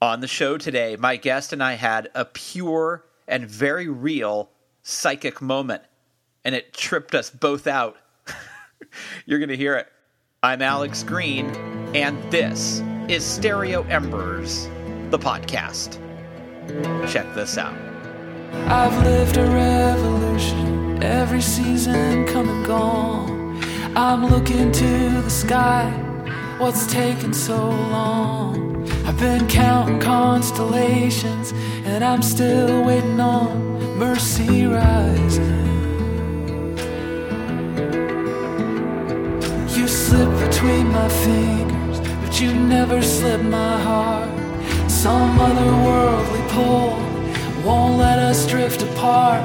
On the show today, my guest and I had a pure and very real psychic moment, and it tripped us both out. You're going to hear it. I'm Alex Green, and this is Stereo Embers, the podcast. Check this out. I've lived a revolution, every season come and gone. I'm looking to the sky, what's taking so long? I've been counting constellations, and I'm still waiting on mercy rising. You slip between my fingers, but you never slip my heart. Some otherworldly pull won't let us drift apart.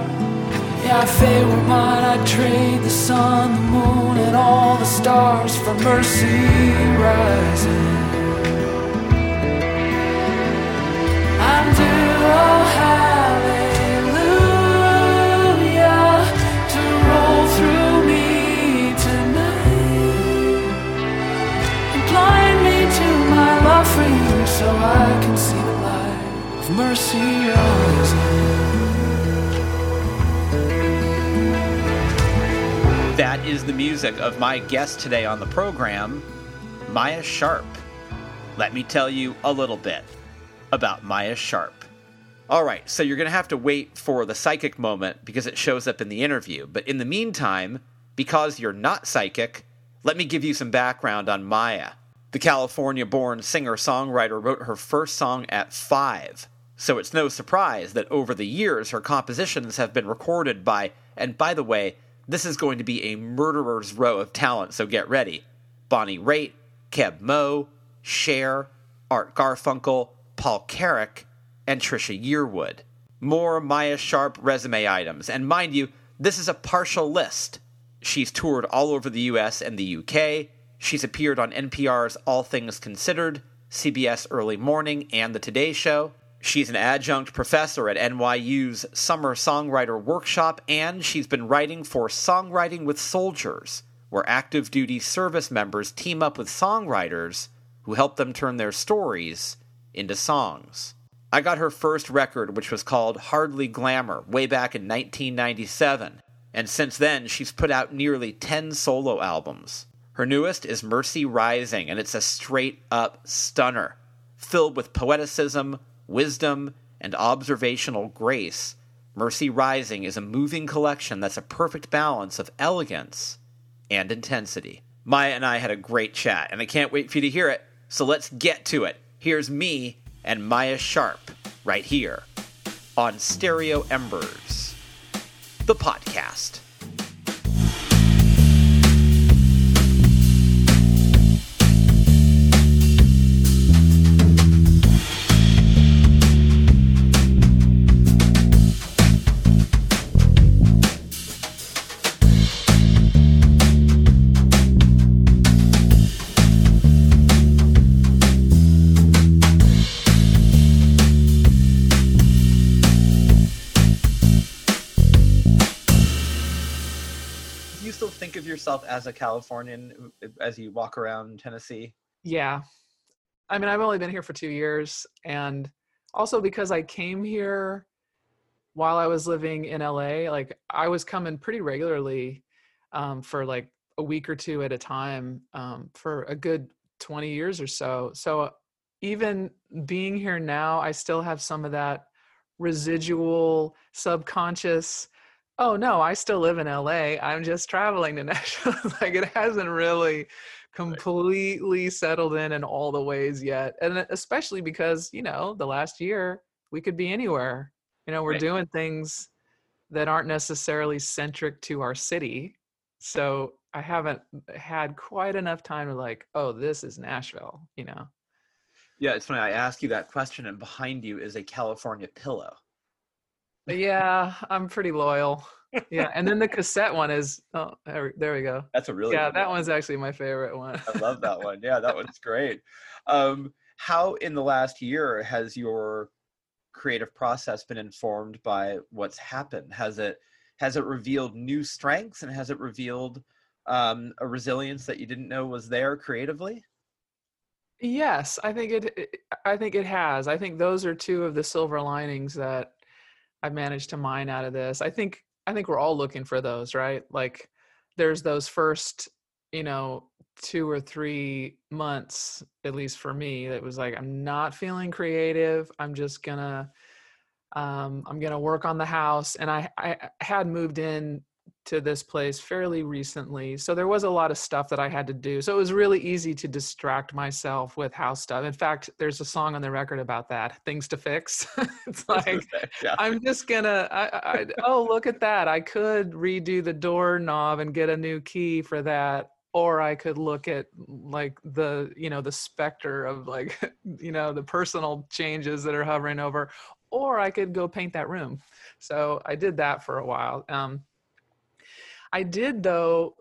Yeah, if they were mine, I'd trade the sun, the moon, and all the stars for mercy rising. So I can see the light of mercy rising. That is the music of my guest today on the program, Maia Sharp. Let me tell you a little bit about Maia Sharp. All right, so you're going to have to wait for the psychic moment because it shows up in the interview. But in the meantime, because you're not psychic, let me give you some background on Maia. The California born singer songwriter wrote her first song at five, so it's no surprise that over the years her compositions have been recorded by, and by the way, this is going to be a murderer's row of talent, so get ready Bonnie Raitt, Keb Mo, Cher, Art Garfunkel, Paul Carrack, and Trisha Yearwood. More Maia Sharp resume items, and mind you, this is a partial list. She's toured all over the US and the UK. She's appeared on NPR's All Things Considered, CBS Early Morning, and The Today Show. She's an adjunct professor at NYU's Summer Songwriter Workshop, and she's been writing for Songwriting with Soldiers, where active duty service members team up with songwriters who help them turn their stories into songs. I got her first record, which was called Hardly Glamour, way back in 1997, and since then she's put out nearly 10 solo albums. Her newest is Mercy Rising, and it's a straight up stunner, filled with poeticism, wisdom, and observational grace. Mercy Rising is a moving collection that's a perfect balance of elegance and intensity. Maia and I had a great chat, and I can't wait for you to hear it, so let's get to it. Here's me and Maia Sharp right here on Stereo Embers, the podcast. Yourself as a Californian as you walk around Tennessee? Yeah. I mean, I've only been here for two years. And also because I came here while I was living in LA, like I was coming pretty regularly um, for like a week or two at a time um, for a good 20 years or so. So even being here now, I still have some of that residual subconscious oh no, I still live in LA. I'm just traveling to Nashville. like it hasn't really completely settled in in all the ways yet. And especially because, you know, the last year we could be anywhere. You know, we're right. doing things that aren't necessarily centric to our city. So I haven't had quite enough time to like, oh, this is Nashville, you know. Yeah, it's funny. I ask you that question, and behind you is a California pillow. Yeah, I'm pretty loyal. Yeah, and then the cassette one is oh there, we go. That's a really yeah. That one. one's actually my favorite one. I love that one. Yeah, that one's great. Um, how in the last year has your creative process been informed by what's happened? Has it has it revealed new strengths and has it revealed um, a resilience that you didn't know was there creatively? Yes, I think it, it. I think it has. I think those are two of the silver linings that I've managed to mine out of this. I think I think we're all looking for those, right? Like there's those first, you know, two or three months, at least for me, that was like I'm not feeling creative. I'm just gonna um, I'm gonna work on the house. And I I had moved in to this place fairly recently. So there was a lot of stuff that I had to do. So it was really easy to distract myself with house stuff. In fact, there's a song on the record about that, things to fix. it's like yeah. I'm just gonna I, I, oh look at that. I could redo the doorknob and get a new key for that. Or I could look at like the, you know, the specter of like, you know, the personal changes that are hovering over, or I could go paint that room. So I did that for a while. Um, I did though.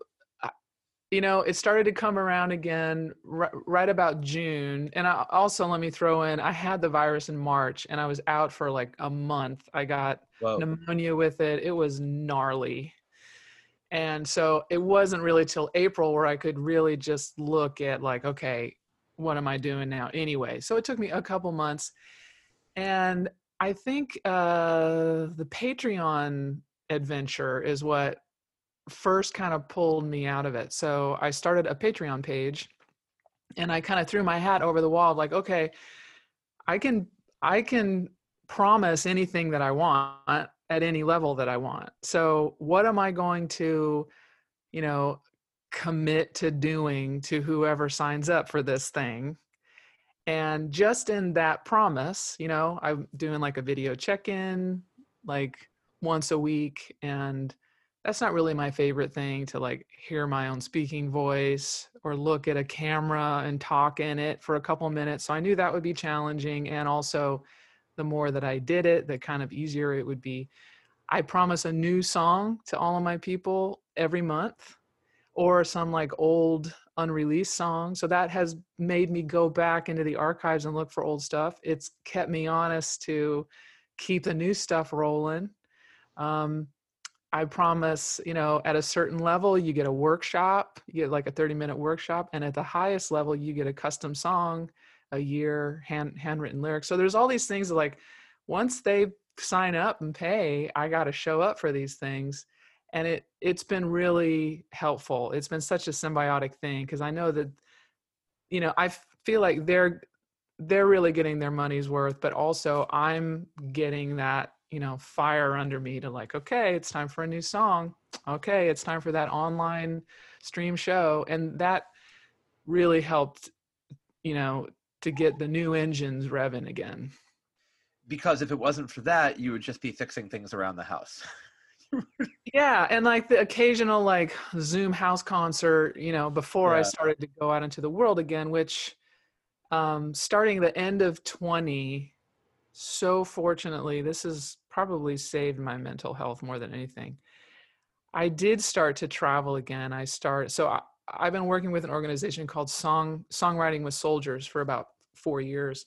You know, it started to come around again r- right about June. And I, also, let me throw in, I had the virus in March and I was out for like a month. I got Whoa. pneumonia with it. It was gnarly. And so it wasn't really till April where I could really just look at, like, okay, what am I doing now anyway? So it took me a couple months. And I think uh, the Patreon adventure is what first kind of pulled me out of it. So I started a Patreon page and I kind of threw my hat over the wall like, okay, I can I can promise anything that I want at any level that I want. So what am I going to, you know, commit to doing to whoever signs up for this thing? And just in that promise, you know, I'm doing like a video check-in like once a week and that's not really my favorite thing to like hear my own speaking voice or look at a camera and talk in it for a couple minutes. So I knew that would be challenging. And also, the more that I did it, the kind of easier it would be. I promise a new song to all of my people every month or some like old unreleased song. So that has made me go back into the archives and look for old stuff. It's kept me honest to keep the new stuff rolling. Um, I promise, you know, at a certain level, you get a workshop, you get like a 30 minute workshop. And at the highest level, you get a custom song, a year, hand, handwritten lyrics. So there's all these things that like once they sign up and pay, I got to show up for these things. And it, it's been really helpful. It's been such a symbiotic thing because I know that, you know, I feel like they're, they're really getting their money's worth, but also I'm getting that you know fire under me to like okay it's time for a new song. Okay it's time for that online stream show. And that really helped you know to get the new engines revving again. Because if it wasn't for that you would just be fixing things around the house. Yeah and like the occasional like zoom house concert you know before yeah. i started to go out into the world again which um starting the end of 20 so fortunately this is probably saved my mental health more than anything. I did start to travel again. I start so I, I've been working with an organization called Song Songwriting with Soldiers for about four years.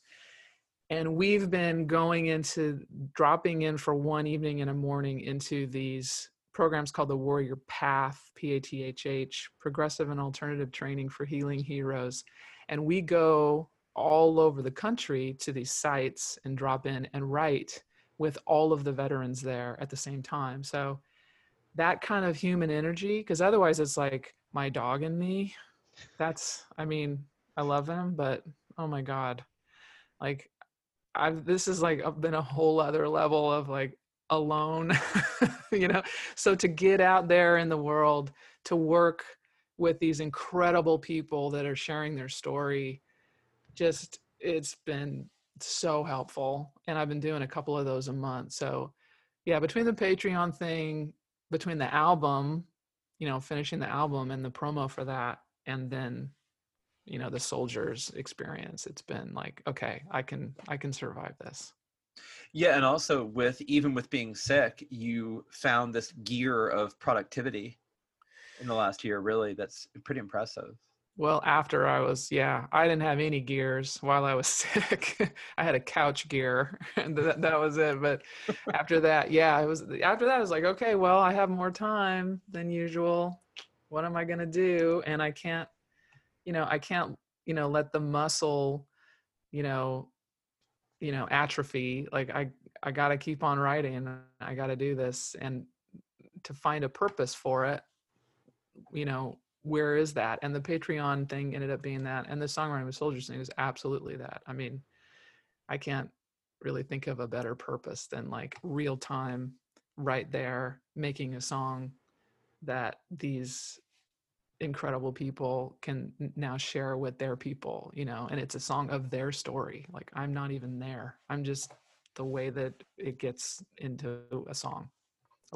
And we've been going into dropping in for one evening and a morning into these programs called the Warrior Path, P A T H H, Progressive and Alternative Training for Healing Heroes. And we go all over the country to these sites and drop in and write with all of the veterans there at the same time. So that kind of human energy, because otherwise it's like my dog and me. That's, I mean, I love him, but oh my God. Like, I've, this is like been a whole other level of like alone, you know? So to get out there in the world, to work with these incredible people that are sharing their story, just, it's been so helpful and i've been doing a couple of those a month so yeah between the patreon thing between the album you know finishing the album and the promo for that and then you know the soldiers experience it's been like okay i can i can survive this. Yeah and also with even with being sick you found this gear of productivity in the last year really that's pretty impressive well, after I was, yeah, I didn't have any gears while I was sick. I had a couch gear and that, that was it. But after that, yeah, it was, after that, I was like, okay, well, I have more time than usual. What am I to do? And I can't, you know, I can't you know let the muscle you know you know atrophy like i i got to keep on writing i got to do this and to find a purpose for it you know where is that? And the patreon thing ended up being that and the songwriting with soldiers thing was absolutely that. I mean i can't really think of a better purpose than like real time right there making a song that these incredible people can now share with their people you know and it's a song of their story. Like i'm not even there. I'm just the way that it gets into a song.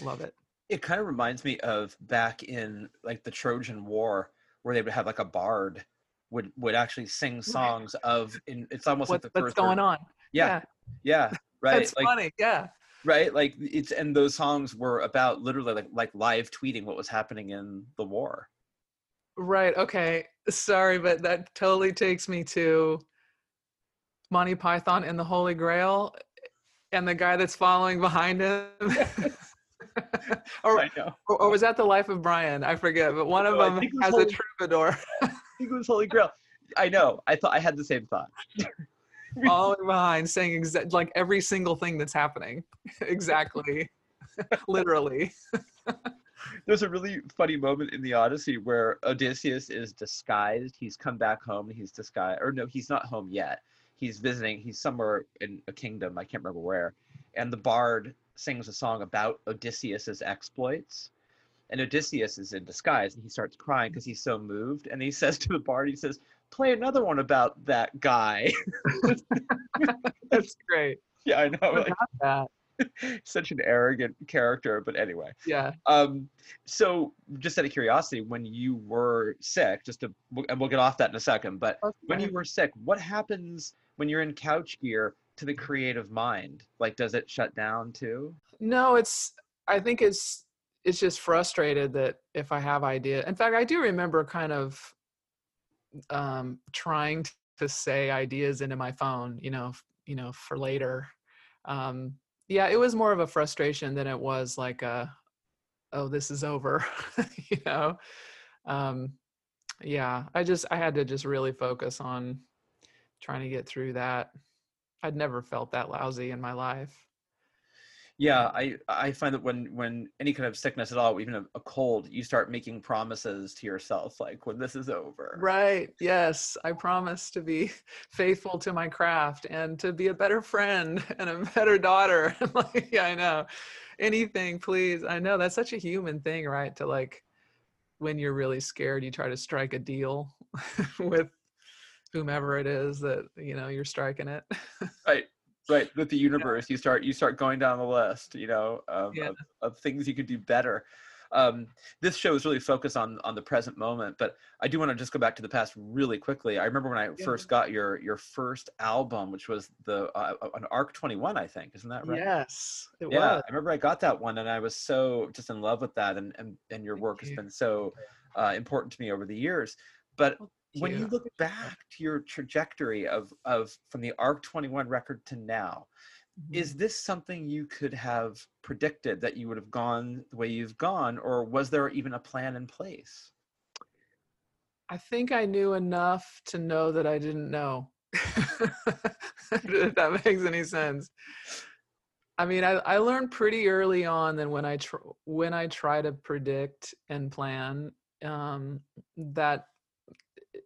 I love it It kind of reminds me of back in like the Trojan War, where they would have like a bard would would actually sing songs of. In, it's almost what, like the what's first going on Yeah, yeah, right. that's like funny yeah right, like it's and those songs were about literally like like live tweeting what was happening in the war. Right. Okay. Sorry, but that totally takes me to Monty Python and the Holy Grail and the guy that's following behind him. or, or, or was that the Life of Brian? I forget, but one of No, them think it was has Holy- a troubadour I think it was Holy Grail. I know. I thought I had the same thought. following behind saying exa- like every single thing that's happening. exactly. Literally. There's a really funny moment in the Odyssey where Odysseus is disguised. He's come back home. He's disguised, or no, he's not home yet. He's visiting. He's somewhere in a kingdom. I can't remember where. And the bard sings a song about Odysseus's exploits. And Odysseus is in disguise, and he starts crying because he's so moved. And he says to the bard, he says, "Play another one about that guy." That's great. yeah, I know. I Like, that. such an arrogant character, but anyway. Yeah. Um, so just out of curiosity, when you were sick, just to, and we'll get off that in a second, but when you were sick, what happens when you're in couch gear to the creative mind? Like, does it shut down too? No, it's I think it's it's just frustrated that if I have idea. In fact, I do remember kind of um trying to say ideas into my phone, you know, you know, for later. Um yeah, it was more of a frustration than it was like a oh, this is over, you know. Um yeah, I just I had to just really focus on trying to get through that. I'd never felt that lousy in my life. Yeah, I I find that when when any kind of sickness at all, even a, a cold, you start making promises to yourself, like when this is over. Right. Yes. I promise to be faithful to my craft and to be a better friend and a better daughter. like, yeah, I know. Anything, please. I know that's such a human thing, right? To like, when you're really scared, you try to strike a deal with whomever it is that, you know, you're striking it. Right. Right. With the universe, you start you start going down the list, you know, of, Yeah. of, of things you could do better. Um, this show is really focused on on the present moment, but I do want to just go back to the past really quickly. I remember when I Yeah. first got your your first album, which was the uh, an Arc Twenty One, I think, isn't that right? Yes, it yeah, was. I remember I got that one, and I was so just in love with that, and and, and your Thank work has been so uh, important to me over the years. But when you you. look back to your trajectory of of from the Arc Twenty One record to now, is this something you could have predicted that you would have gone the way you've gone, or was there even a plan in place? I think I knew enough to know that I didn't know. if that makes any sense. I mean, I, I learned pretty early on that when I tr- when I try to predict and plan, um, that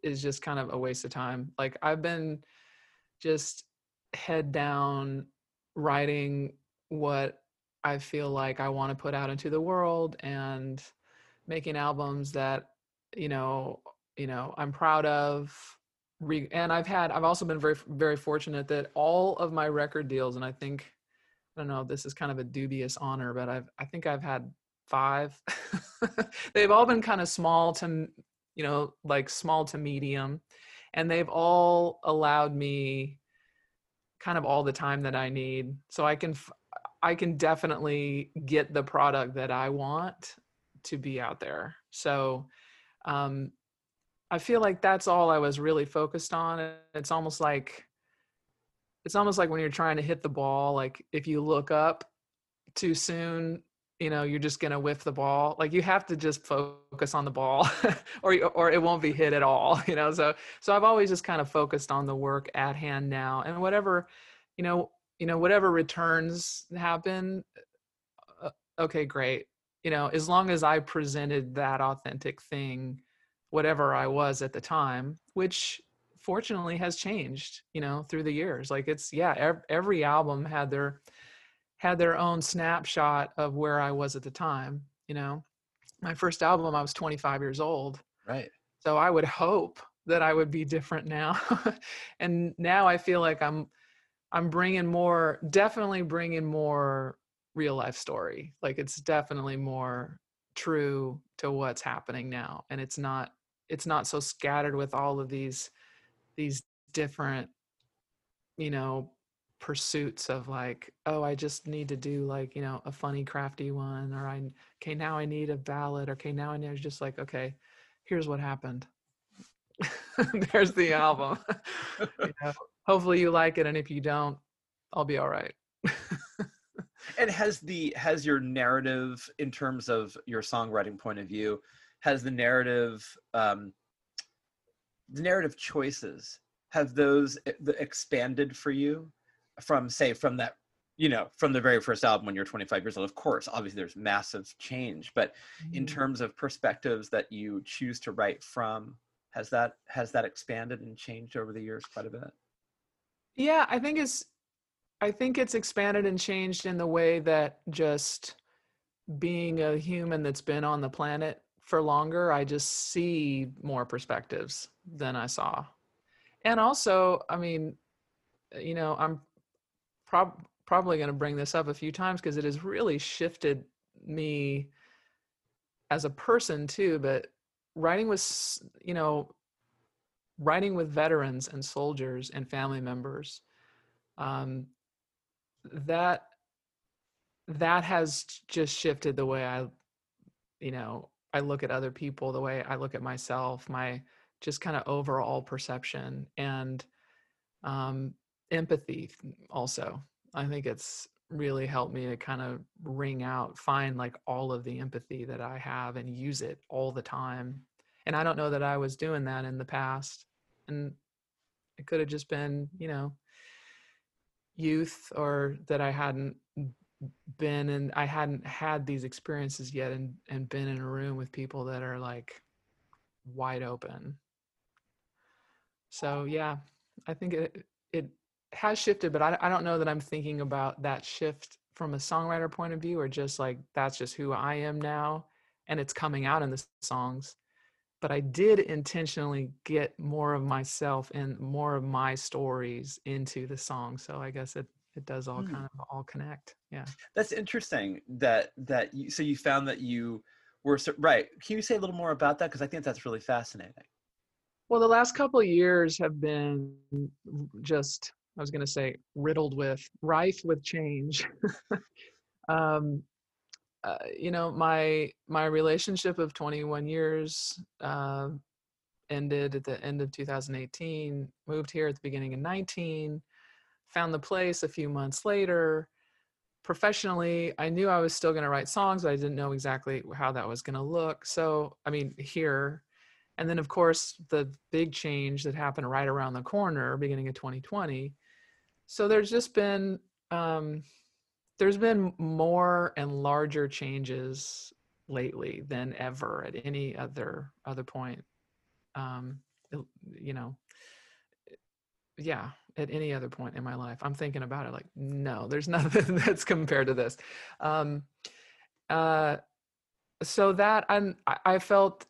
is just kind of a waste of time. Like I've been just head down writing what I feel like I want to put out into the world and making albums that you know you know I'm proud of. And I've had I've also been very very fortunate that all of my record deals and I think I don't know this is kind of a dubious honor but I've I think I've had five. They've all been kind of small to you know like small to medium and they've all allowed me kind of all the time that I need so I can I can definitely get the product that I want to be out there. So um, I feel like that's all I was really focused on. It's almost like it's almost like when you're trying to hit the ball, like if you look up too soon, you know you're just gonna whiff the ball like you have to just focus on the ball or or it won't be hit at all you know so so i've always just kind of focused on the work at hand now and whatever you know you know whatever returns happen uh, okay great you know as long as i presented that authentic thing whatever i was at the time which fortunately has changed you know through the years like it's yeah ev- every album had their had their own snapshot of where I was at the time. You know, my first album, I was 25 years old. Right. So I would hope that I would be different now. and now I feel like I'm, I'm bringing more, definitely bringing more real life story. Like it's definitely more true to what's happening now. And it's not, it's not so scattered with all of these, these different, you know, pursuits of like oh i just need to do like you know a funny crafty one or i okay now i need a ballad okay now i need just like okay here's what happened. There's the album. You know, hopefully you like it and if you don't i'll be all right. And has the has your narrative in terms of your songwriting point of view has the narrative um the narrative choices have those e- expanded for you from say from that you know from the very first album when you're 25 years old of course obviously there's massive change but in Mhm. terms of perspectives that you choose to write from has that has that expanded and changed over the years quite a bit Yeah, I think it's I think it's expanded and changed in the way that just being a human that's been on the planet for longer, I just see more perspectives than I saw. And also, I mean, you know, I'm prob- probably going to bring this up a few times because it has really shifted me as a person too, but writing with, you know, writing with veterans and soldiers and family members um, that that has just shifted the way i you know i look at other people the way i look at myself my just kind of overall perception and um, empathy also i think it's really helped me to kind of wring out find like all of the empathy that i have and use it all the time. And i don't know that i was doing that in the past and it could have just been you know youth or that i hadn't been and i hadn't had these experiences yet and and been in a room with people that are like wide open. So yeah i think it it has shifted but i, I don't know that i'm thinking about that shift from a songwriter point of view or just like that's just who i am now and it's coming out in the songs but I did intentionally get more of myself and more of my stories into the song. So I guess it it does all Hmm. kind of all connect. Yeah. that's interesting that that you so you found that you were right can you say a little more about that because i think that's really fascinating Well, the last couple of years have been just I was going to say riddled with rife with change. um, uh, you know, my my relationship of 21 years uh, ended at the end of 2018. Moved here at the beginning of 19. Found the place a few months later. Professionally, I knew I was still going to write songs, but I didn't know exactly how that was going to look. So, I mean, here and then, of course, the big change that happened right around the corner, beginning of 2020. So there's just been um, there's been more and larger changes lately than ever at any other other point. Um, you know, yeah, at any other point in my life, I'm thinking about it like, no, there's nothing that's compared to this. Um, uh, so that I'm, I felt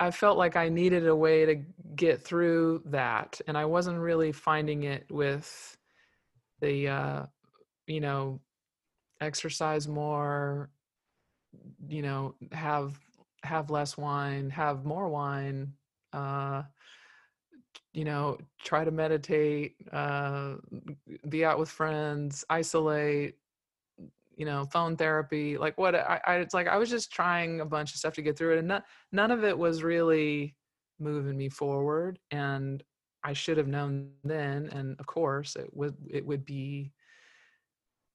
I felt like I needed a way to get through that, and I wasn't really finding it with the, uh, you know, exercise more, you know, have have less wine, have more wine, uh, you know, try to meditate, uh, be out with friends, isolate, you know, phone therapy, like what I, I it's like I was just trying a bunch of stuff to get through it, and not, none of it was really moving me forward. And I should have known then, and of course, it would it would be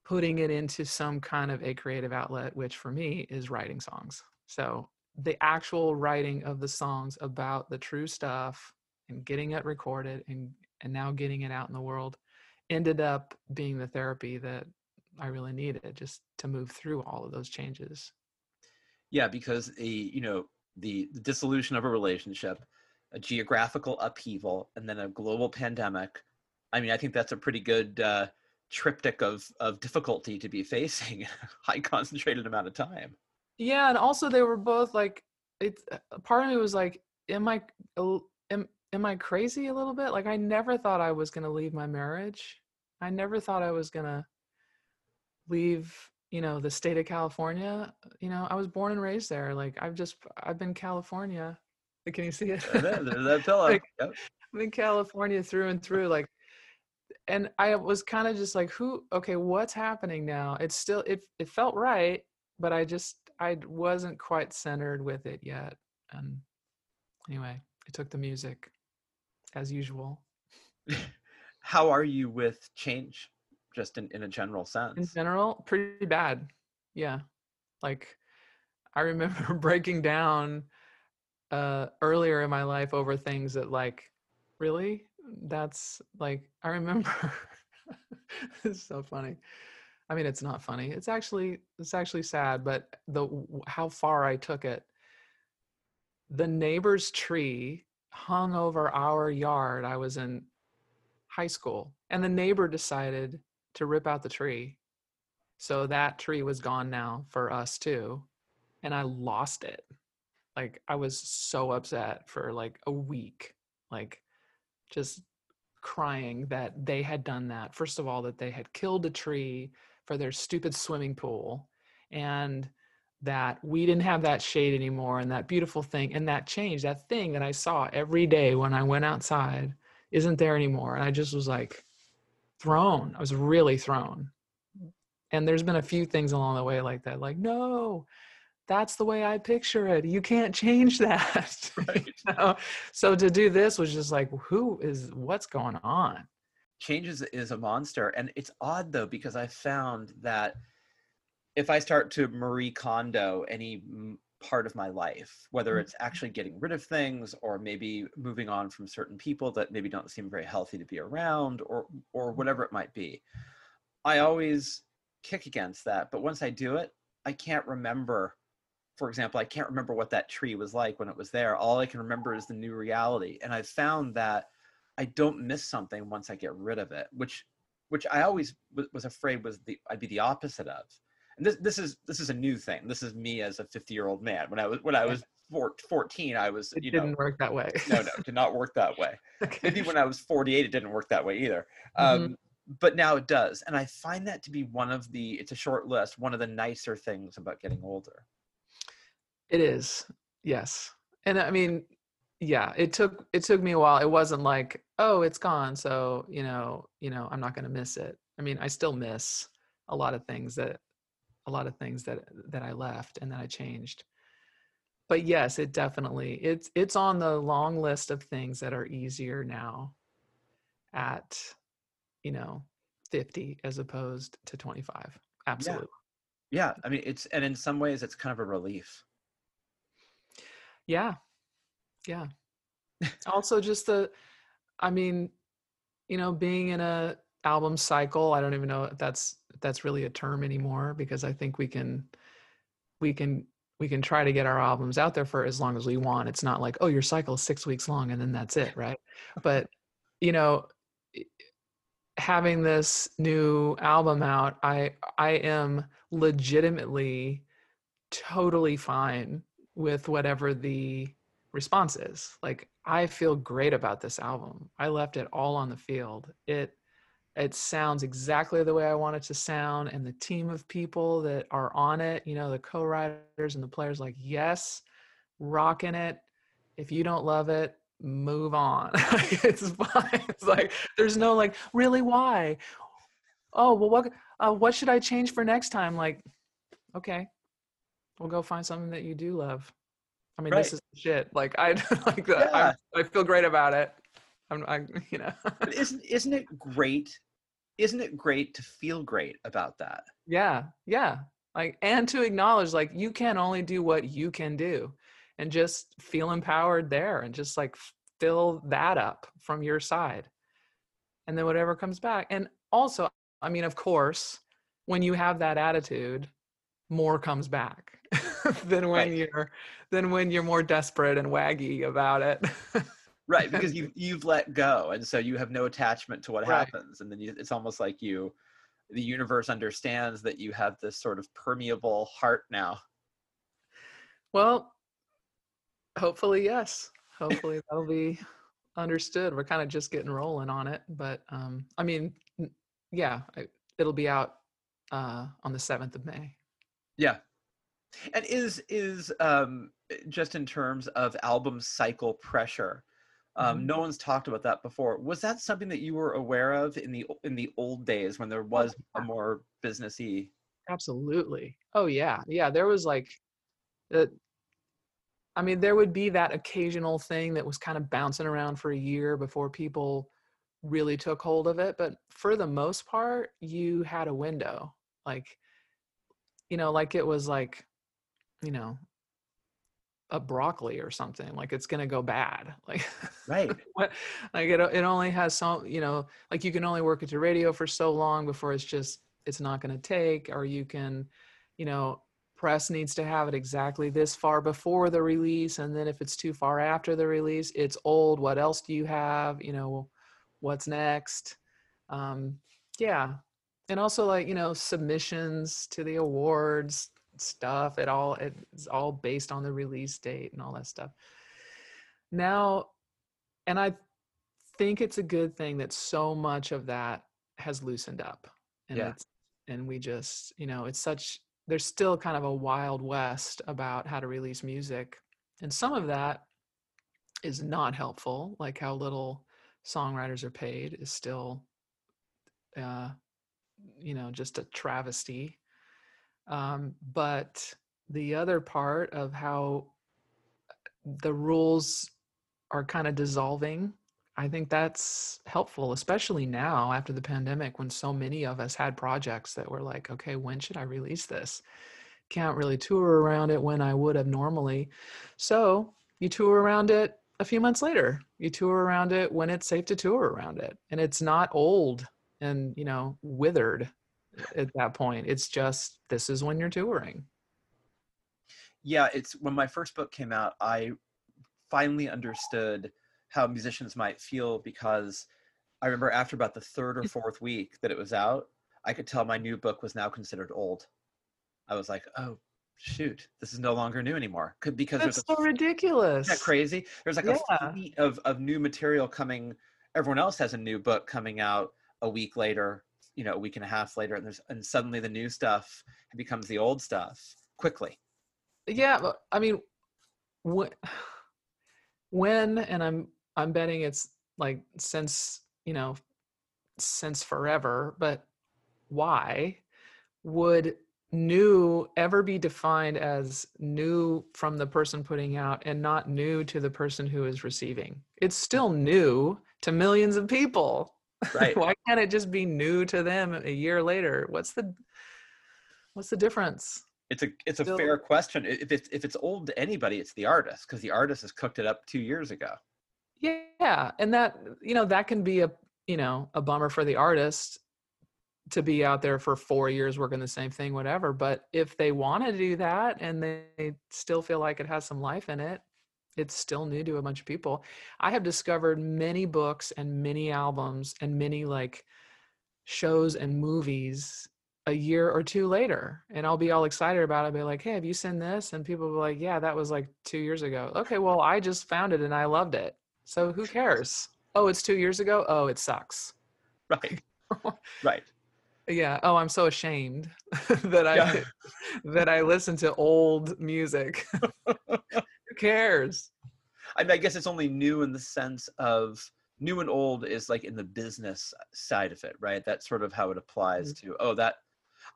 putting it into some kind of a creative outlet, which for me is writing songs. So the actual writing of the songs about the true stuff and getting it recorded and and now getting it out in the world ended up being the therapy that I really needed just to move through all of those changes. Yeah, because the you know the, the dissolution of a relationship, a geographical upheaval, and then a global pandemic. I mean, I think that's a pretty good uh, triptych of of difficulty to be facing in a high concentrated amount of time. Yeah, and also they were both like it's uh, part of me was like am I am am I crazy a little bit? Like I never thought I was going to leave my marriage. I never thought I was going to leave, you know, the state of California. You know, I was born and raised there. Like I've just I've been California. Can you see it? There's that pillow. like, yep. I'm in California through and through. Like and I was kind of just like, who? Okay, what's happening now? It's still it. It felt right, but I just I wasn't quite centered with it yet. And anyway, I took the music, as usual. How are you with change, just in in a general sense? In general, pretty bad. Yeah, like I remember breaking down uh earlier in my life over things that like really that's like I remember it's so funny. I mean, it's not funny. It's actually it's actually sad, but the how far I took it. The neighbor's tree hung over our yard. I was in high school, and the neighbor decided to rip out the tree. So that tree was gone now for us too, and I lost it. Like I was so upset for like a week. Like just crying that they had done that. First of all, that they had killed a tree for their stupid swimming pool and that we didn't have that shade anymore and that beautiful thing and that change, that thing that I saw every day when I went outside isn't there anymore. And I just was like thrown. I was really thrown. Mm. And there's been a few things along the way like that, like, no, that's the way I picture it. You can't change that. Right. you know? So to do this was just like, who is what's going on? change is, is a monster and it's odd though because i found that if i start to marie kondo any part of my life whether mm. it's actually getting rid of things or maybe moving on from certain people that maybe don't seem very healthy to be around or or mm. whatever it might be i always kick against that but once i do it i can't remember for example i can't remember what that tree was like when it was there all i can remember is the new reality and i've found that I don't miss something once I get rid of it, which which I always w- was afraid was the I'd be the opposite of. And this this is this is a new thing. This is me as a 50 year old man. When I was when I was four, 14, I was It you didn't know work that way. no no did not work that way. okay. Maybe when I was 48, it didn't work that way either. Mhm. Um, but now it does, and I find that to be one of the. It's a short list. One of the nicer things about getting older. It is. Yes. And I mean, yeah, it took it took me a while. It wasn't like, oh, it's gone, so, you know, you know, I'm not going to miss it. I mean, I still miss a lot of things that a lot of things that that I left and that I changed. But yes, it definitely it's it's on the long list of things that are easier now at you know 50 as opposed to 25. Absolutely. Yeah, I mean it's and in some ways it's kind of a relief. Yeah. Yeah. also just the I mean, you know, being in a album cycle, I don't even know if that's if that's really a term anymore because I think we can we can we can try to get our albums out there for as long as we want. It's not like, oh, your cycle is 6 weeks long and then that's it, right? But you know, having this new album out, I I am legitimately totally fine with whatever the response is. Like I feel great about this album. I left it all on the field. It it sounds exactly the way I want it to sound and the team of people that are on it, you know, the co-writers and the players like, "Yes, rocking it. If you don't love it, move on." it's fine. It's like there's no like, "Really why?" Oh, well what uh, what should I change for next time? Like, okay. We'll go find something that you do love. I mean, Right. this is shit. Like I like that. Yeah. I, I feel great about it. I'm, I, you know. But isn't isn't it great isn't it great to feel great about that? Yeah, yeah. Like and to acknowledge like you can only do what you can do and just feel empowered there and just like fill that up from your side. And then whatever comes back. And also, I mean, of course, when you have that attitude, more comes back than when Right. you're than when you're more desperate and waggy about it. right because you you've let go and so you have no attachment to what Right. happens and then you, it's almost like you the universe understands that you have this sort of permeable heart now Well, hopefully, yes. Hopefully that'll be understood. We're kind of just getting rolling on it, but um, I mean, yeah, it'll be out uh, on the seventh of May. yeah and is is um just in terms of album cycle pressure um Mhm. no one's talked about that before was that something that you were aware of in the in the old days when there was a more businessy Absolutely. Oh yeah, yeah. There was like, the, I mean, there would be that occasional thing that was kind of bouncing around for a year before people really took hold of it. But for the most part, you had a window, like, you know, like it was like, you know, a broccoli or something. Like it's gonna go bad. Like, right what like it, it only has some you know like you can only work at your radio for so long before it's just it's not going to take or you can you know press needs to have it exactly this far before the release and then if it's too far after the release it's old what else do you have you know what's next um yeah and also like you know submissions to the awards stuff it all. It's all based on the release date and all that stuff. Now and i think it's a good thing that so much of that has loosened up and Yeah. it's and we just you know it's such there's still kind of a wild west about how to release music. And some of that is not helpful like how little songwriters are paid is still uh you know just a travesty um but the other part of how the rules are kind of dissolving i think that's helpful especially now after the pandemic when so many of us had projects that were like okay when should i release this? Can't really tour around it when i would have normally. So you tour around it a few months later. You tour around it when it's safe to tour around it and it's not old and you know withered at that point. It's just this is when you're touring. Yeah it's when my first book came out i finally understood how musicians might feel because i remember after about the third or fourth week that it was out i could tell my new book was now considered old. I was like oh shoot this is no longer new anymore. Could- because that's there's a so ridiculous. Isn't that crazy? There's like Yeah. a fleet of, of new material coming everyone else has a new book coming out a week later you know a week and a half later and there's and suddenly the new stuff becomes the old stuff quickly. Yeah but i mean when, when and i'm i'm betting it's like since you know since forever but why would new ever be defined as new from the person putting out and not new to the person who is receiving? It's still new to millions of people right why can't it just be new to them a year later what's the what's the difference It's a it's a Still- fair question. If it's if it's old to anybody, it's the artist because the artist has cooked it up two years ago. yeah and that you know that can be a you know a bummer for the artist to be out there for four years working the same thing whatever but if they want to do that and they still feel like it has some life in it it's still new to a bunch of people. I have discovered many books and many albums and many like shows and movies a year or two later and i'll be all excited about it I'll be like hey have you seen this? And people will be like yeah that was like two years ago. Okay well i just found it and i loved it. So who cares? Oh it's two years ago? Oh it sucks. Right. right. yeah. Oh i'm so ashamed that i Yeah. that i listen to old music who cares I, mean, I guess it's only new in the sense of new and old is like in the business side of it, right? That's sort of how it applies to oh that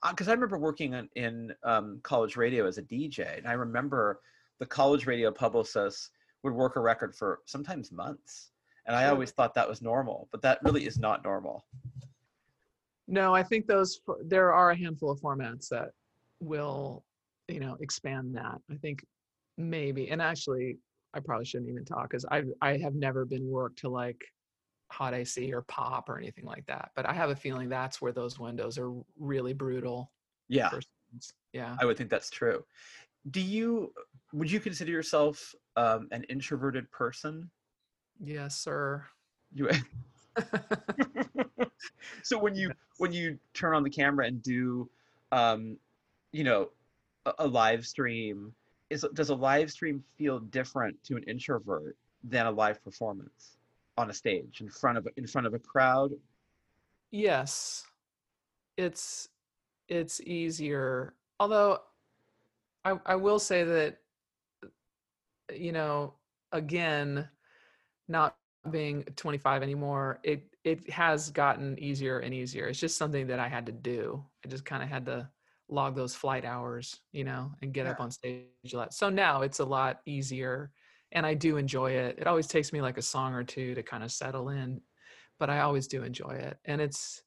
because I remember working on, in um, college radio as a DJ, and I remember the college radio publicists would work a record for sometimes months, and I always thought that was normal, but that really is not normal. No, I think those there are a handful of formats that will, you know, expand that. I think maybe, and actually, I probably shouldn't even talk because I I have never been worked to like hot AC or pop or anything like that. But I have a feeling that's where those windows are really brutal. Yeah. Yeah. I would think that's true. Do you would you consider yourself um, an introverted person? Yes, sir. You so when you when you turn on the camera and do um, you know a, a live stream is does a live stream feel different to an introvert than a live performance on a stage in front of in front of a crowd Yes. It's it's easier. Although I I will say that you know, again, not being 25 anymore, it it has gotten easier and easier. It's just something that I had to do. I just kind of had to log those flight hours, you know, and get up on stage a lot. So now it's a lot easier and I do enjoy it. It always takes me like a song or two to kind of settle in, but I always do enjoy it. And it's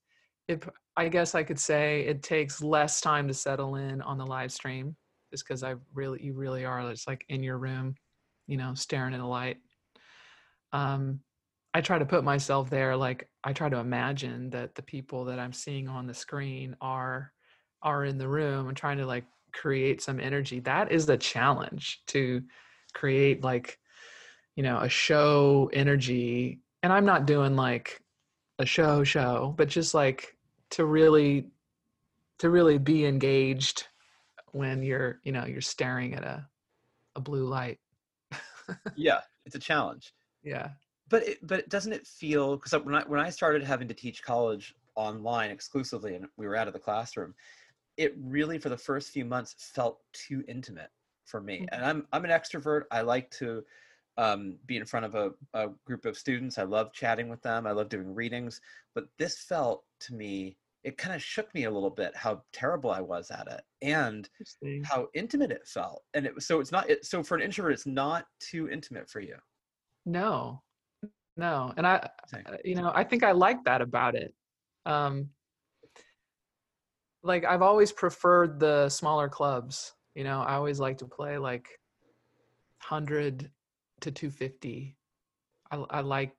if I guess I could say it takes less time to settle in on the live stream just because I really you really are just like in your room, you know, staring at a light. Um I try to put myself there like I try to imagine that the people that I'm seeing on the screen are are in the room and trying to like create some energy. That is the challenge to create like you know a show energy. And I'm not doing like a show show but just like to really to really be engaged when you're you know you're staring at a a blue light. Yeah it's a challenge. Yeah. But it, but doesn't it feel because when I when I started having to teach college online exclusively and we were out of the classroom, it really for the first few months felt too intimate for me. And I'm I'm an extrovert. I like to um, be in front of a, a group of students. I love chatting with them. I love doing readings. But this felt to me, it kind of shook me a little bit how terrible I was at it and how intimate it felt. And it so it's not it, so for an introvert, it's not too intimate for you. no no and i Same. uh, you know i think i like that about it um like i've always preferred the smaller clubs you know i always like to play like 100 to 250 I, I like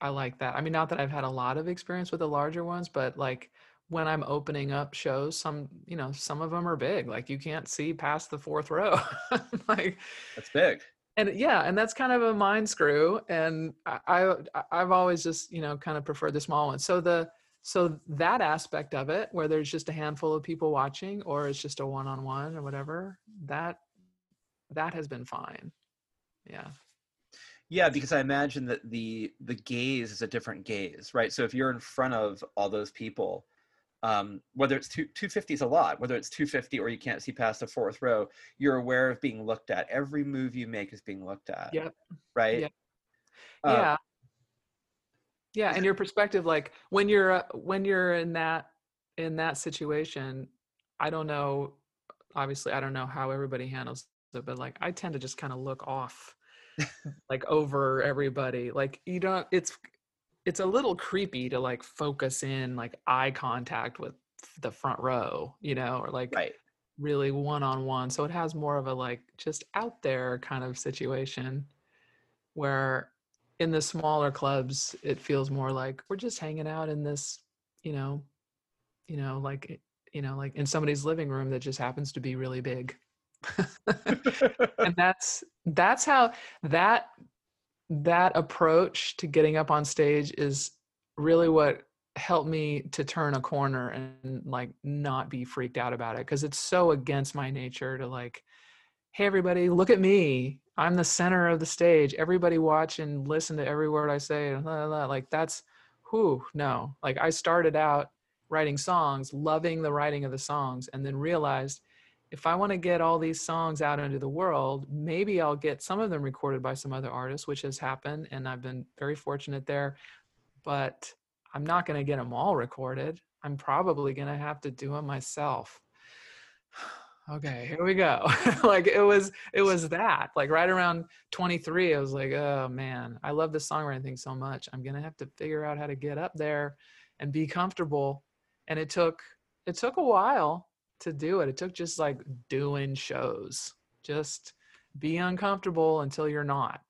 i like that. I mean not that i've had a lot of experience with the larger ones but like when i'm opening up shows some you know some of them are big like you can't see past the fourth row. Like That's big. and yeah and that's kind of a mind screw and I, I i've always just you know kind of preferred the small ones. So the so that aspect of it where there's just a handful of people watching or it's just a one-on-one or whatever that that has been fine yeah Yeah, because I imagine that the the gaze is a different gaze, right? So if you're in front of all those people, um, whether it's two, 250 is a lot, whether it's 250 or you can't see past the fourth row, you're aware of being looked at. Every move you make is being looked at, Yep. right? Yep. Uh, yeah yeah and your perspective like when you're uh, when you're in that in that situation i don't know obviously i don't know how everybody handles it but like i tend to just kind of look off like over everybody like you don't it's it's a little creepy to like focus in like eye contact with the front row you know or like Right. really one on one. So it has more of a like just out there kind of situation where in the smaller clubs it feels more like we're just hanging out in this, you know, you know, like eh, you know, like in somebody's living room that just happens to be really big. and that's that's how that that approach to getting up on stage is really what helped me to turn a corner and like not be freaked out about it because it's so against my nature to like hey everybody look at me i'm the center of the stage. Everybody watch and listen to every word i say la, la, la. like that's whew no. Like i started out writing songs loving the writing of the songs and then realized if i want to get all these songs out into the world maybe i'll get some of them recorded by some other artists which has happened and i've been very fortunate there but i'm not going to get them all recorded. I'm probably going to have to do them myself okay here we go like it was it was that like right around 23 i was like oh man i love the songwriting thing so much i'm gonna have to figure out how to get up there and be comfortable and it took it took a while to do it. It took just like doing shows. Just be uncomfortable until you're not.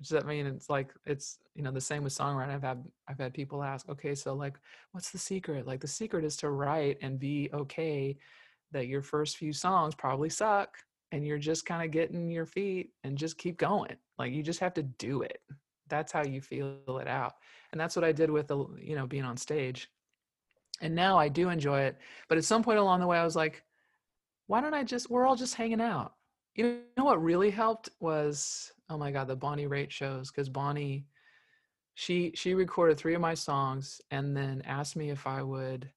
Does that mean it's like it's you know the same with songwriting? I've had I've had people ask, okay, so like, what's the secret? Like the secret is to write and be okay that your first few songs probably suck, and you're just kind of getting your feet and just keep going. Like you just have to do it. That's how you feel it out, and that's what I did with the you know being on stage. And now I do enjoy it, but at some point along the way, I was like, why don't I just? We're all just hanging out. You know what really helped was oh my god the bonnie raitt shows because bonnie she she recorded three of my songs and then asked me if i would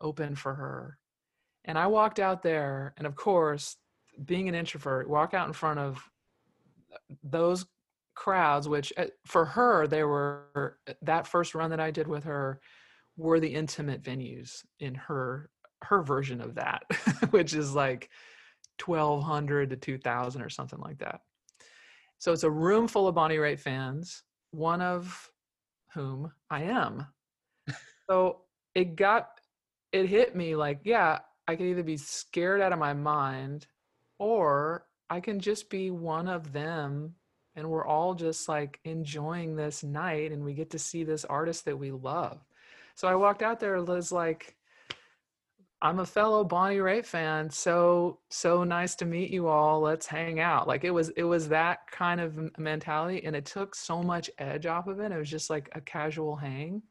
open for her and i walked out there and of course being an introvert walk out in front of those crowds which uh, for her they were that first run that i did with her were the intimate venues in her her version of that which is like 1200 to 2000 or something like that so it's a room full of Bonnie Raitt fans, one of whom I am. so it got, it hit me like, yeah, I can either be scared out of my mind or I can just be one of them and we're all just like enjoying this night and we get to see this artist that we love. So I walked out there, was like, I'm a fellow Bonnie Raitt fan. So so nice to meet you all. Let's hang out. Like it was it was that kind of mentality and it took so much edge off of it. It was just like a casual hang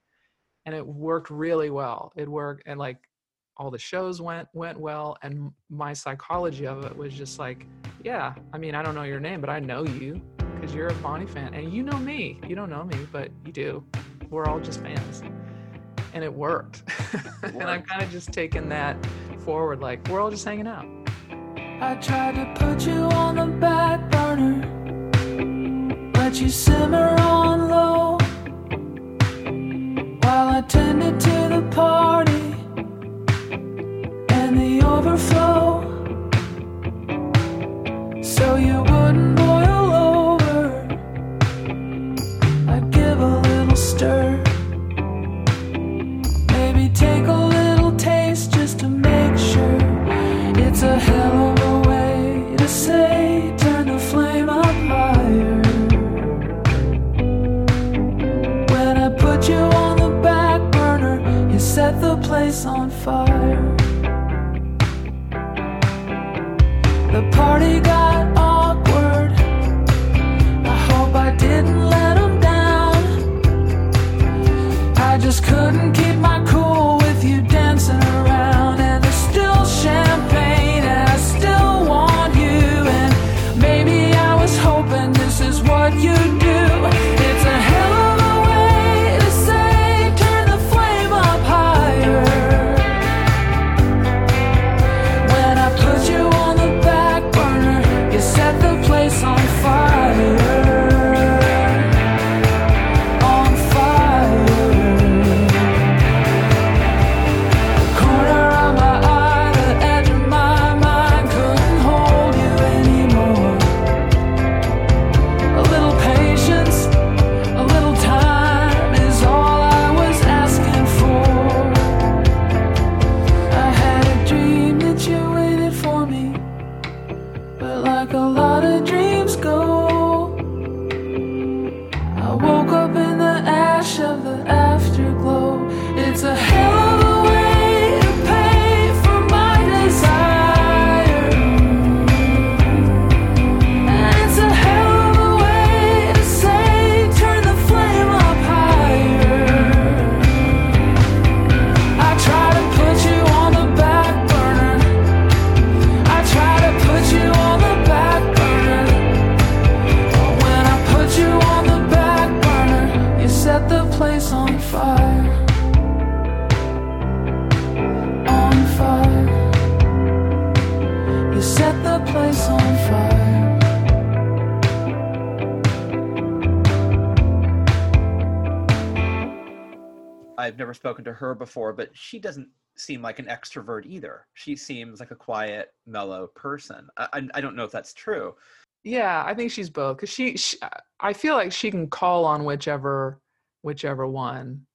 and it worked really well. It worked and like all the shows went went well and my psychology of it was just like, yeah, I mean, I don't know your name, but I know you because you're a Bonnie fan and you know me. You don't know me, but you do. We're all just fans and it worked. and I've kind of just taken that forward, like we're all just hanging out. I tried to put you on the back burner, let you simmer on low, while I tended to the party overflow, her before, but she doesn't seem like an extrovert either. She seems like a quiet, mellow person. I, I, I don't know if that's true. Yeah, I think she's both because she, she. I feel like she can call on whichever, whichever one.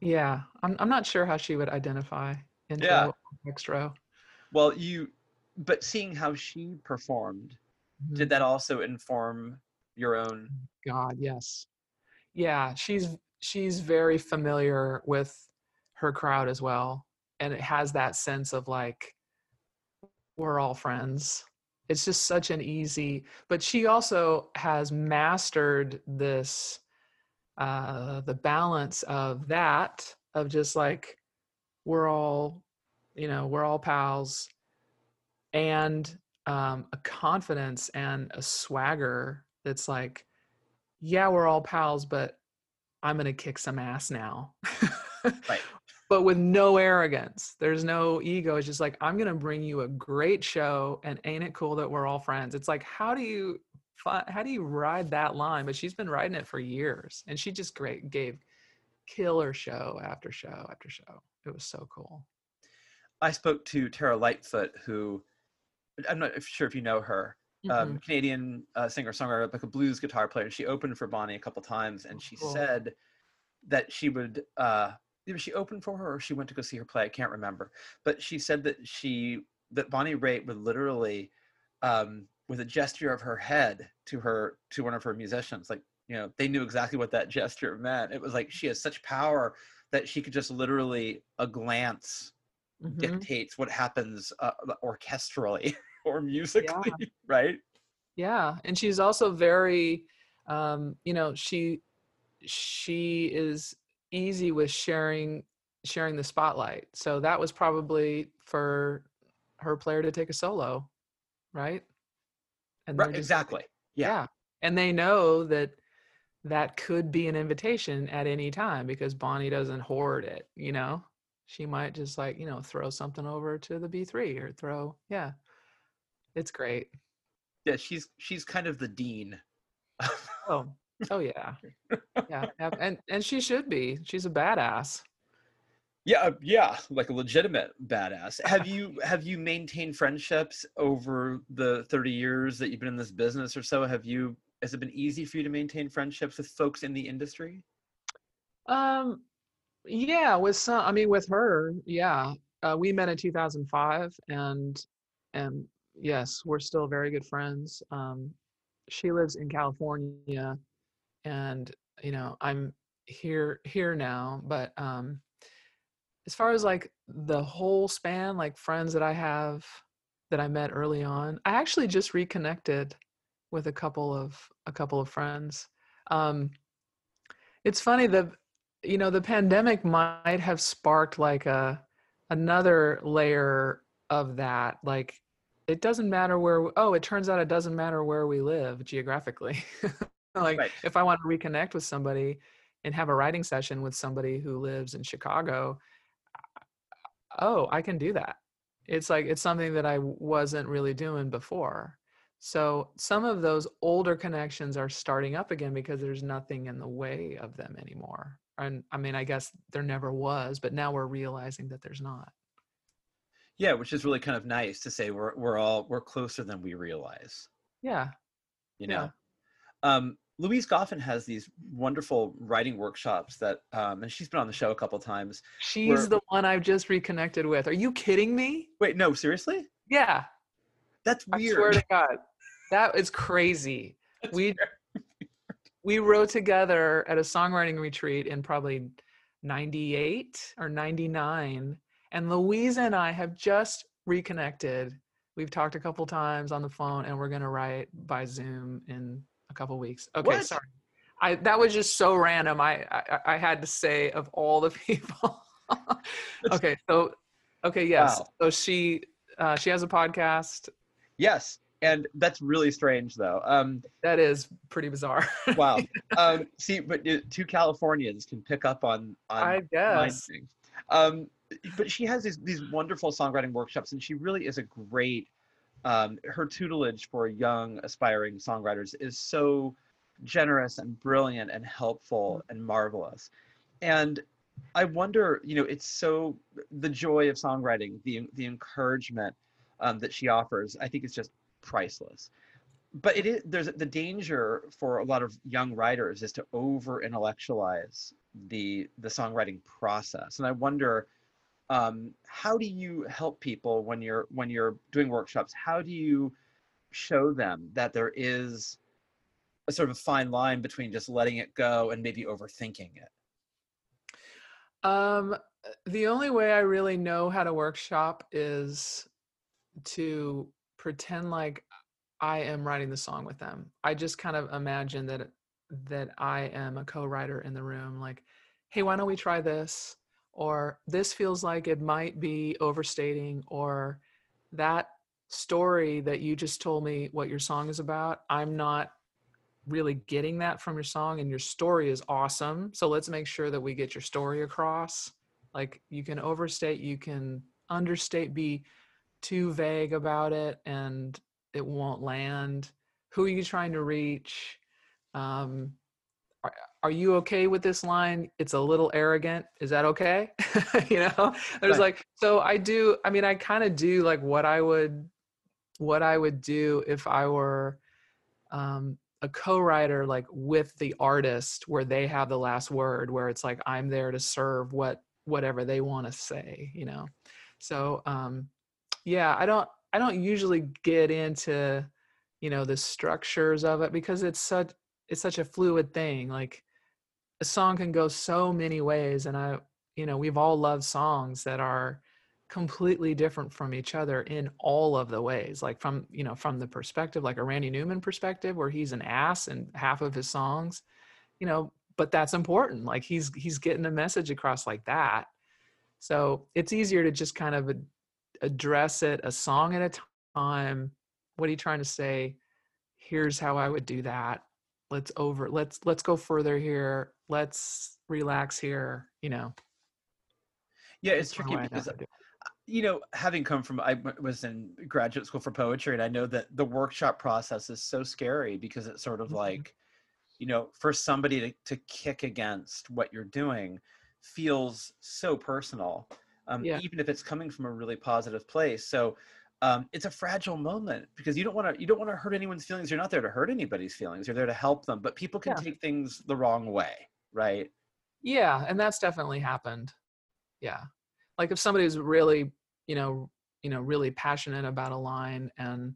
Yeah, I'm. I'm not sure how she would identify intro, Yeah. extra. Well, you, but seeing how she performed, Mhm. did that also inform your own? God, yes. Yeah, she's she's very familiar with her crowd as well. And it has that sense of like we're all friends. It's just such an easy but she also has mastered this uh the balance of that of just like we're all you know, we're all pals and um a confidence and a swagger that's like yeah, we're all pals, but I'm to kick some ass now. Right. But with no arrogance. There's no ego. It's just like, I'm going to bring you a great show and ain't it cool that we're all friends? It's like, how do you how do you ride that line? But she's been riding it for years and she just great gave killer show after show after show. It was so cool. I spoke to Terra Lightfoot, who I'm not sure if you know her. um, Mhm. Canadian uh, singer songwriter, like a blues guitar player. She opened for Bonnie a couple times, and she Cool. said that she would. Uh, either she opened for her or she went to go see her play. I can't remember, but she said that she that Bonnie Raitt would literally, um, with a gesture of her head to her to one of her musicians, like you know, they knew exactly what that gesture meant. It was like she has such power that she could just literally a glance Mhm. dictates what happens uh, orchestrally or musically, right? Yeah, and she's also very, um, you know, she she is easy with sharing sharing the spotlight. So that was probably for her player to take a solo, right? And Right, just- exactly. Yeah. yeah, and they know that that could be an invitation at any time because Bonnie doesn't hoard it. You know, she might just like you know throw something over to the B three or throw yeah. It's great. Yeah, she's she's kind of the dean. Oh, oh yeah, yeah, and and she should be. She's a badass. yeah, uh, yeah, like a legitimate badass. Have you have you maintained friendships over the 30 years that you've been in this business or so? Have you has it been easy for you to maintain friendships with folks in the industry? Um, yeah, with some. I mean, with her, yeah. Uh, we met in 2005, and and yes, we're still very good friends. Um, she lives in California, and you know, I'm here here now. But um, as far as like the whole span, like friends that I have that I met early on, I actually just reconnected with a couple of a couple of friends. Um, it's funny the you know the pandemic might have sparked like a another layer of that like it doesn't matter where oh it turns out it doesn't matter where we live geographically like Right. if i want to reconnect with somebody and have a writing session with somebody who lives in chicago oh i can do that it's like it's something that i wasn't really doing before so some of those older connections are starting up again because there's nothing in the way of them anymore and i mean i guess there never was but now we're realizing that there's not Yeah, which is really kind of nice to say we're we're all we're closer than we realize. yeah you Yeah. know um louise goffin has these wonderful writing workshops that um and she's been on the show a couple times she's We're- the one i've just reconnected with. Are you kidding me? Wait no seriously? Yeah. That's weird. i swear to god. That is crazy. We we wrote together at a songwriting retreat in probably 98 or 99 and louise and i have just reconnected. We've talked a couple times on the phone and we're going to write by zoom in a couple weeks. Okay What? sorry. I that was just so random. I i, I had to say of all the people. Okay so okay yes. Wow. so she uh, she has a podcast. Yes and that's really strange though. Um that is pretty bizarre. Wow. Um see but uh, two californians can pick up on on i guess. um but she has these these wonderful songwriting workshops and she really is a great um her tutelage for young aspiring songwriters is so generous and brilliant and helpful and marvelous. And i wonder you know it's so the joy of songwriting the the encouragement um, that she offers i think is just priceless. But it is there's the danger for a lot of young writers is to over intellectualize the the songwriting process. And i wonder um, how do you help people when you're when you're doing workshops? How do you show them that there is a sort of a fine line between just letting it go and maybe overthinking it? Um, the only way I really know how to workshop is to pretend like I am writing the song with them. I just kind of imagine that that I am a co-writer in the room like, "Hey, why don't we try this?" Or "This feels like it might be overstating," or "That story that you just told me what your song is about, I'm not really getting that from your song and your story is awesome. So let's make sure that we get your story across. Like you can overstate, you can understate, be too vague about it and it won't land. Who are you trying to reach? Um, are, you okay with this line? It's a little arrogant. Is that okay? you know, there's right. like, so I do, I mean, I kind of do like what I would, what I would do if I were um, a co-writer like with the artist where they have the last word where it's like i'm there to serve what whatever they want to say you know so um yeah i don't i don't usually get into you know the structures of it because it's such it's such a fluid thing like a song can go so many ways and i you know we've all loved songs that are completely different from each other in all of the ways like from you know from the perspective like a randy newman perspective where he's an ass in half of his songs you know but that's important like he's he's getting a message across like that. So it's easier to just kind of address it a song at a time what are you trying to say? Here's how i would do that. Let's over let's let's go further here let's relax here you know yeah it's tricky because you know, having come from, I was in graduate school for poetry, and I know that the workshop process is so scary because it's sort of mm-hmm. like, you know, for somebody to, to kick against what you're doing feels so personal, um, yeah. even if it's coming from a really positive place. So um, it's a fragile moment because you don't want to you don't want to hurt anyone's feelings. You're not there to hurt anybody's feelings. You're there to help them, but people can yeah. take things the wrong way, right? Yeah, and that's definitely happened. Yeah like if somebody's really you know you know really passionate about a line and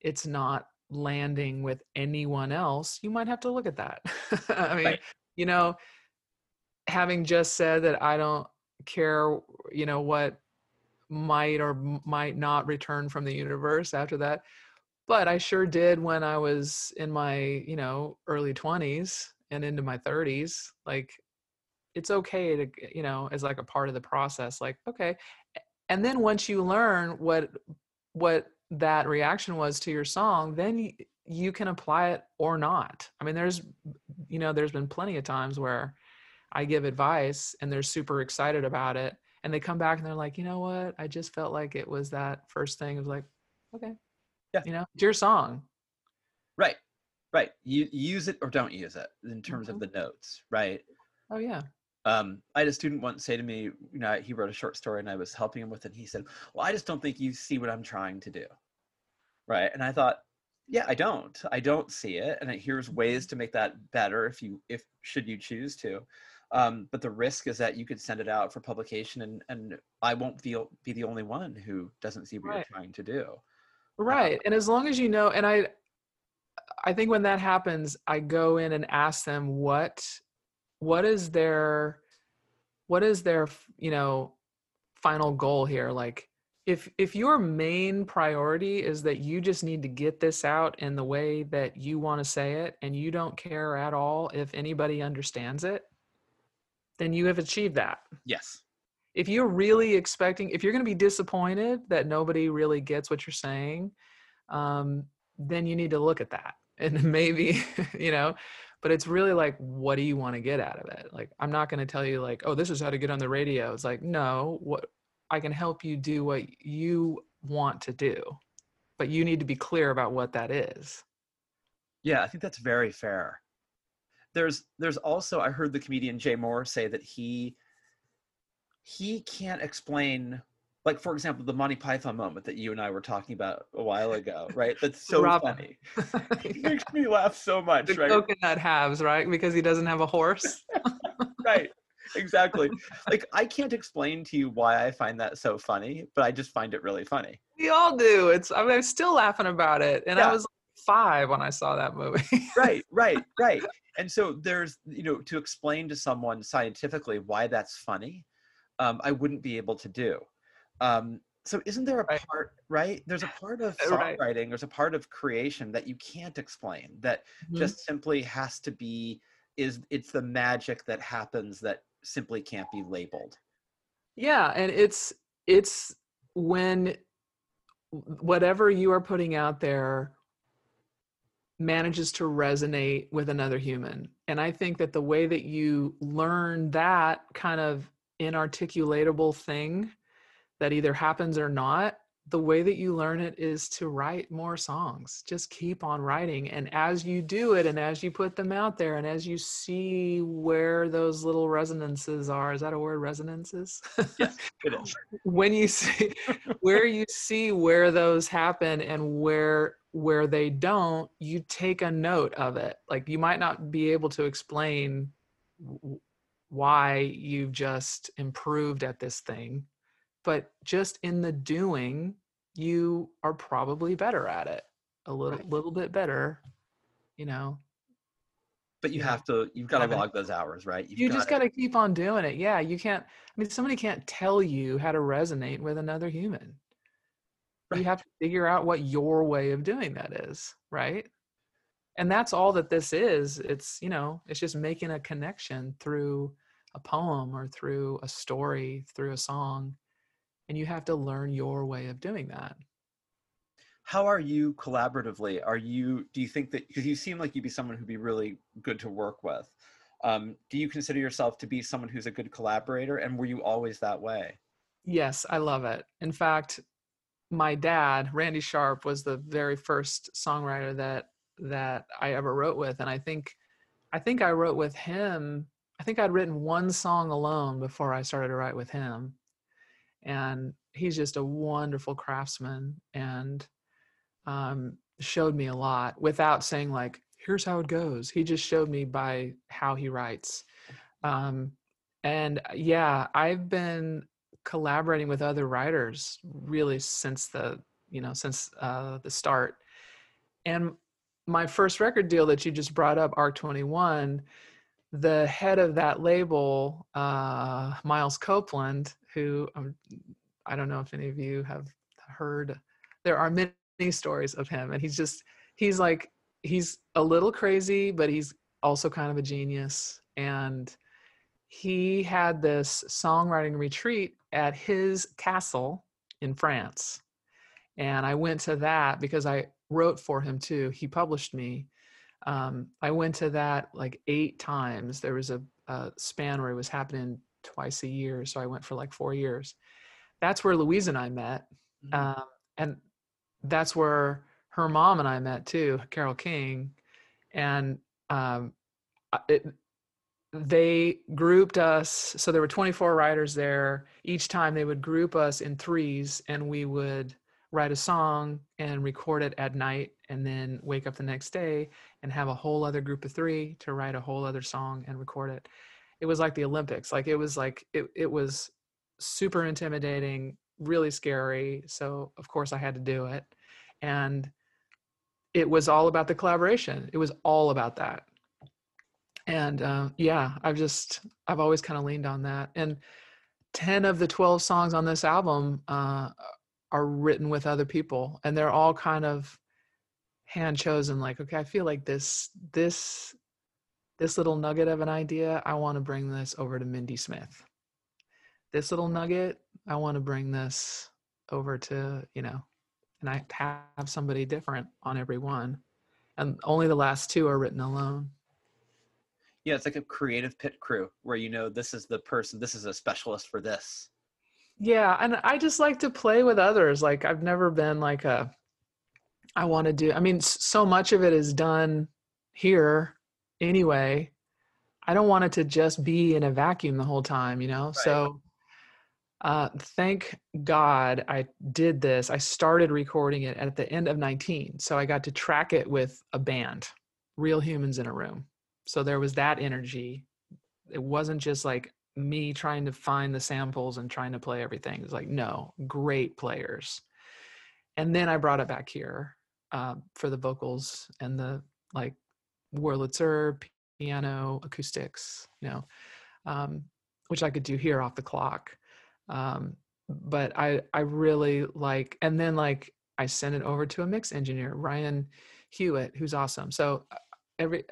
it's not landing with anyone else you might have to look at that i mean right. you know having just said that i don't care you know what might or might not return from the universe after that but i sure did when i was in my you know early 20s and into my 30s like it's okay to you know as like a part of the process like okay and then once you learn what what that reaction was to your song then you, you can apply it or not. I mean there's you know there's been plenty of times where i give advice and they're super excited about it and they come back and they're like you know what? I just felt like it was that first thing. Of like okay yeah. you know it's your song. Right right you use it or don't use it in terms mm-hmm. of the notes right oh yeah um, I had a student once say to me, you know, he wrote a short story and I was helping him with it. And he said, Well, I just don't think you see what I'm trying to do. Right. And I thought, yeah, I don't. I don't see it. And here's ways mm-hmm. to make that better if you, if should you choose to. Um, but the risk is that you could send it out for publication and, and I won't feel, be the only one who doesn't see what right. you're trying to do. Right. Um, and as long as you know, and I, I think when that happens, I go in and ask them what what is their what is their you know final goal here? Like if if your main priority is that you just need to get this out in the way that you want to say it and you don't care at all if anybody understands it then you have achieved that. Yes. If you're really expecting if you're going to be disappointed that nobody really gets what you're saying um, then you need to look at that and maybe you know but it's really like what do you want to get out of it? Like i'm not going to tell you like oh this is how to get on the radio. It's like no what i can help you do what you want to do but you need to be clear about what that is. Yeah i think that's very fair. There's there's also i heard the comedian jay mohr say that he he can't explain like for example the monty python moment that you and i were talking about a while ago right that's so Robin. funny it makes me laugh so much the right coconut halves right because he doesn't have a horse right exactly. Like I can't explain to you why I find that so funny, but I just find it really funny. We all do. It's I mean, I'm still laughing about it, and Yeah. I was five when I saw that movie. Right, right, right. And so there's, you know, to explain to someone scientifically why that's funny, um, I wouldn't be able to do. Um, so isn't there a Right. part, right? There's a part of Uh, right. songwriting, there's a part of creation that you can't explain, that Mhm. just simply has to be is it's the magic that happens that simply can't be labeled. Yeah, and it's it's when whatever you are putting out there manages to resonate with another human. And I think that the way that you learn that kind of inarticulatable thing that either happens or not, the way that you learn it is to write more songs. Just keep on writing. And as you do it and as you put them out there and as you see where those little resonances are, is that a word, resonances? Yes, it is. when you see where you see where those happen and where where they don't you take a note of it like you might not be able to explain why you've just improved at this thing but just in the doing you are probably better at it a little Right. little bit better you know But you Yeah. have to you've got to log those hours, right? You've you just got gotta- keep on doing it yeah you can't i mean somebody can't tell you how to resonate with another human you have to figure out what your way of doing that is right and that's all that this is it's you know it's just making a connection through a poem or through a story through a song and you have to learn your way of doing that how are you collaboratively are you do you think that because you seem like you'd be someone who'd be really good to work with um, do you consider yourself to be someone who's a good collaborator and were you always that way Yes, I love it. In fact, my dad, Randy Sharp, was the very first songwriter that that I ever wrote with, and I think I think I wrote with him. I think I'd written one song alone before I started to write with him, and he's just a wonderful craftsman and um, showed me a lot without saying like, "Here's how it goes." He just showed me by how he writes. Um, and yeah, I've been collaborating with other writers really since the you know since uh, the start and my first record deal that you just brought up ark 21 the head of that label uh, miles copeland who um, i don't know if any of you have heard there are many stories of him and he's just he's like he's a little crazy but he's also kind of a genius and he had this songwriting retreat at his castle in France. And I went to that because I wrote for him too. He published me. Um, I went to that like eight times. There was a, a span where it was happening twice a year. So I went for like four years. That's where Louise and I met. Mhm. Um, and that's where her mom and I met too, Carole King. And um, it, they grouped us so there were 24 writers there each time they would group us in threes and we would write a song and record it at night and then wake up the next day and have a whole other group of three to write a whole other song and record it it was like the olympics like it was like it, it was super intimidating really scary so of course i had to do it and it was all about the collaboration it was all about that and uh, yeah i've just i've always kind of leaned on that and 10 of the 12 songs on this album uh, are written with other people and they're all kind of hand chosen like okay i feel like this this this little nugget of an idea i want to bring this over to mindy smith this little nugget i want to bring this over to you know and i have somebody different on every one and only the last two are written alone yeah it's like a creative pit crew where you know this is the person this is a specialist for this Yeah, and I just like to play with others. Like I've never been like a I want to do I mean so much of it is done here anyway. I don't want it to just be in a vacuum the whole time, you know? So uh thank God I did this. I started recording it at the end of 19. So I got to track it with a band, real humans in a room. So there was that energy. It wasn't just like me trying to find the samples and trying to play everything. It's like, no, great players. And then I brought it back here uh, for the vocals and the like Wurlitzer, piano, acoustics, you know, um, which I could do here off the clock. Um, but I I really like, and then like I sent it over to a mix engineer, Ryan Hewitt, who's awesome. So uh, every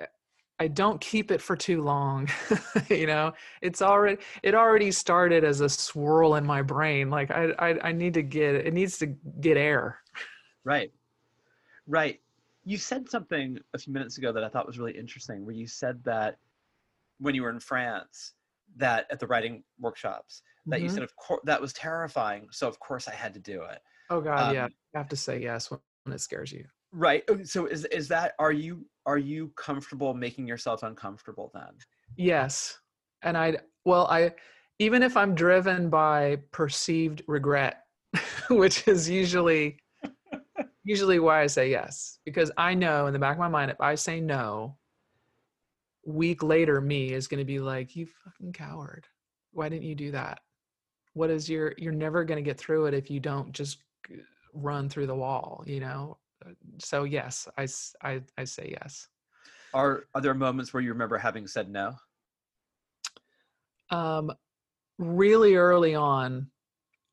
I don't keep it for too long. you know, it's already it already started as a swirl in my brain. Like I, I I need to get it needs to get air. Right. Right. You said something a few minutes ago that I thought was really interesting where you said that when you were in France that at the writing workshops that Mhm. you said of course that was terrifying so of course I had to do it. Oh God, yeah. Um, You have to say yes when when it scares you. Right. So is is that are you are you comfortable making yourself uncomfortable then? Yes. And I, well, I, even if I'm driven by perceived regret, which is usually, usually why I say yes, because I know in the back of my mind, if I say no, week later, me is going to be like, you fucking coward. Why didn't you do that? What is your, you're never going to get through it if you don't just run through the wall, you know? Uh, So yes, I I I say yes. Are are there moments where you remember having said no? um really early on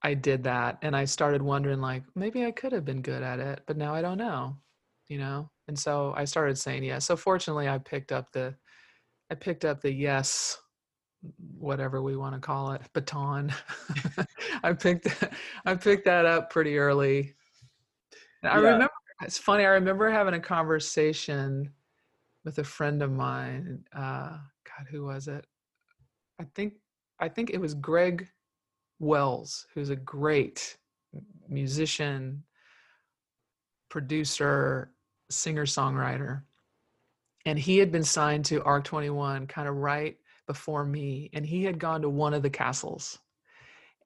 i did that and i started wondering like maybe i could have been good at it but now i don't know you know? And so i started saying yes. So fortunately i picked up the i picked up the yes whatever we want to call it baton. I picked i picked that up pretty early. And i Yeah. remember it's funny i remember having a conversation with a friend of mine uh god who was it? I think I think it was Greg Wells, who's a great musician, producer, singer-songwriter. And he had been signed to Ark 21 kind of right before me. And he had gone to one of the castles.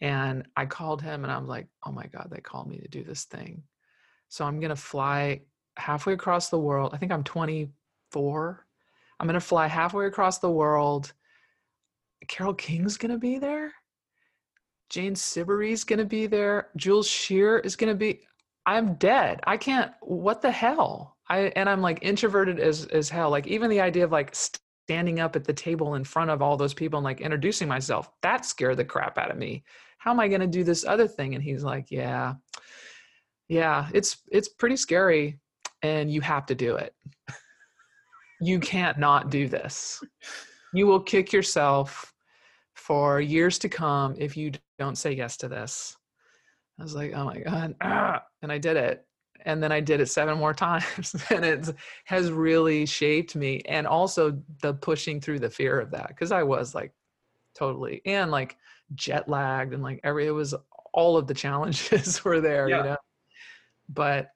And I called him and I'm like, oh my God, they called me to do this thing. So I'm gonna fly halfway across the world. I think I'm 24. I'm gonna fly halfway across the world Carole King's gonna be there. Jane Siberry's gonna be there. Jules Shear is gonna be. I'm dead. I can't. What the hell? I and I'm like introverted as as hell. Like even the idea of like standing up at the table in front of all those people and like introducing myself that scared the crap out of me. How am I gonna do this other thing? And he's like, yeah, yeah, it's it's pretty scary, and you have to do it. you can't not do this you will kick yourself for years to come if you don't say yes to this. I was like, oh my God. Ah, and I did it. And then I did it seven more times. and it has really shaped me. And also the pushing through the fear of that. Cause I was like totally, and like jet lagged and like every, it was all of the challenges were there, Yeah. you know? But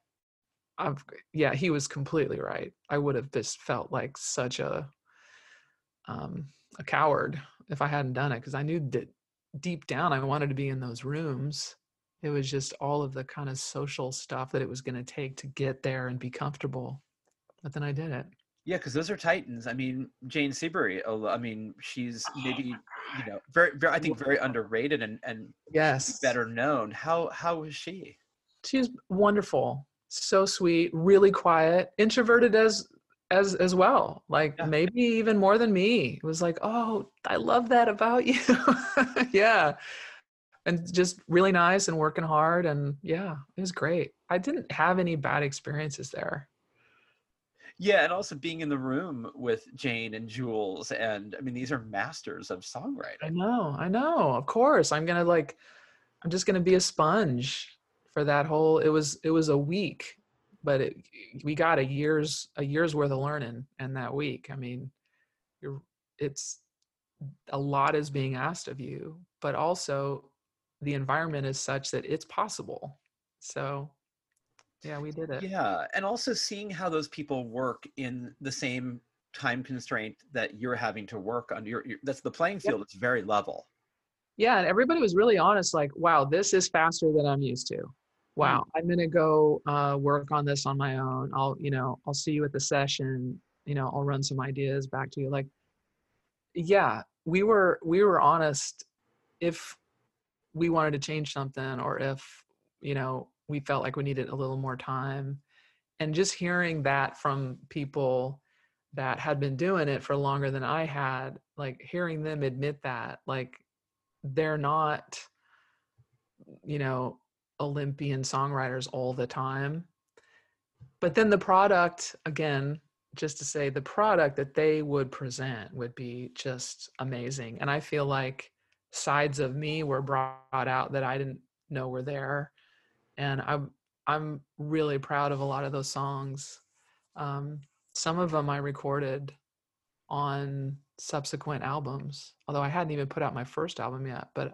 I've, yeah, he was completely right. I would have just felt like such a, um, a coward if I hadn't done it because I knew that deep down I wanted to be in those rooms. It was just all of the kind of social stuff that it was going to take to get there and be comfortable. But then I did it. Yeah, because those are titans. I mean, Jane Siberry. I mean, she's maybe you know very, very I think very underrated and and Yes. better known. How how was she? She's wonderful. So sweet, really quiet, introverted as as as well. Like Yeah. maybe even more than me. It was like, "Oh, I love that about you." yeah. And just really nice and working hard and yeah, it was great. I didn't have any bad experiences there. Yeah, and also being in the room with Jane and Jules, and I mean, these are masters of songwriting. I know, I know. Of course, I'm gonna like, I'm just gonna be a sponge for that whole. It was it was a week, but it, we got a year's a year's worth of learning in that week. I mean, you're it's a lot is being asked of you, but also the environment is such that it's possible. So, yeah, we did it. Yeah, and also seeing how those people work in the same time constraint that you're having to work under. Your, your, that's the playing field. It's very level. Yeah, and everybody was really honest. Like, wow, this is faster than I'm used to. Wow, I'm gonna go uh, work on this on my own. I'll, you know, I'll see you at the session. You know, I'll run some ideas back to you. Like, yeah, we were we were honest if we wanted to change something or if you know we felt like we needed a little more time and just hearing that from people that had been doing it for longer than I had, like hearing them admit that, like they're not, you know, Olympian songwriters all the time. But then the product, again, just to say the product that they would present would be just amazing. And I feel like sides of me were brought out that I didn't know were there. And I'm I'm really proud of a lot of those songs. Um, some of them I recorded on subsequent albums, although I hadn't even put out my first album yet. But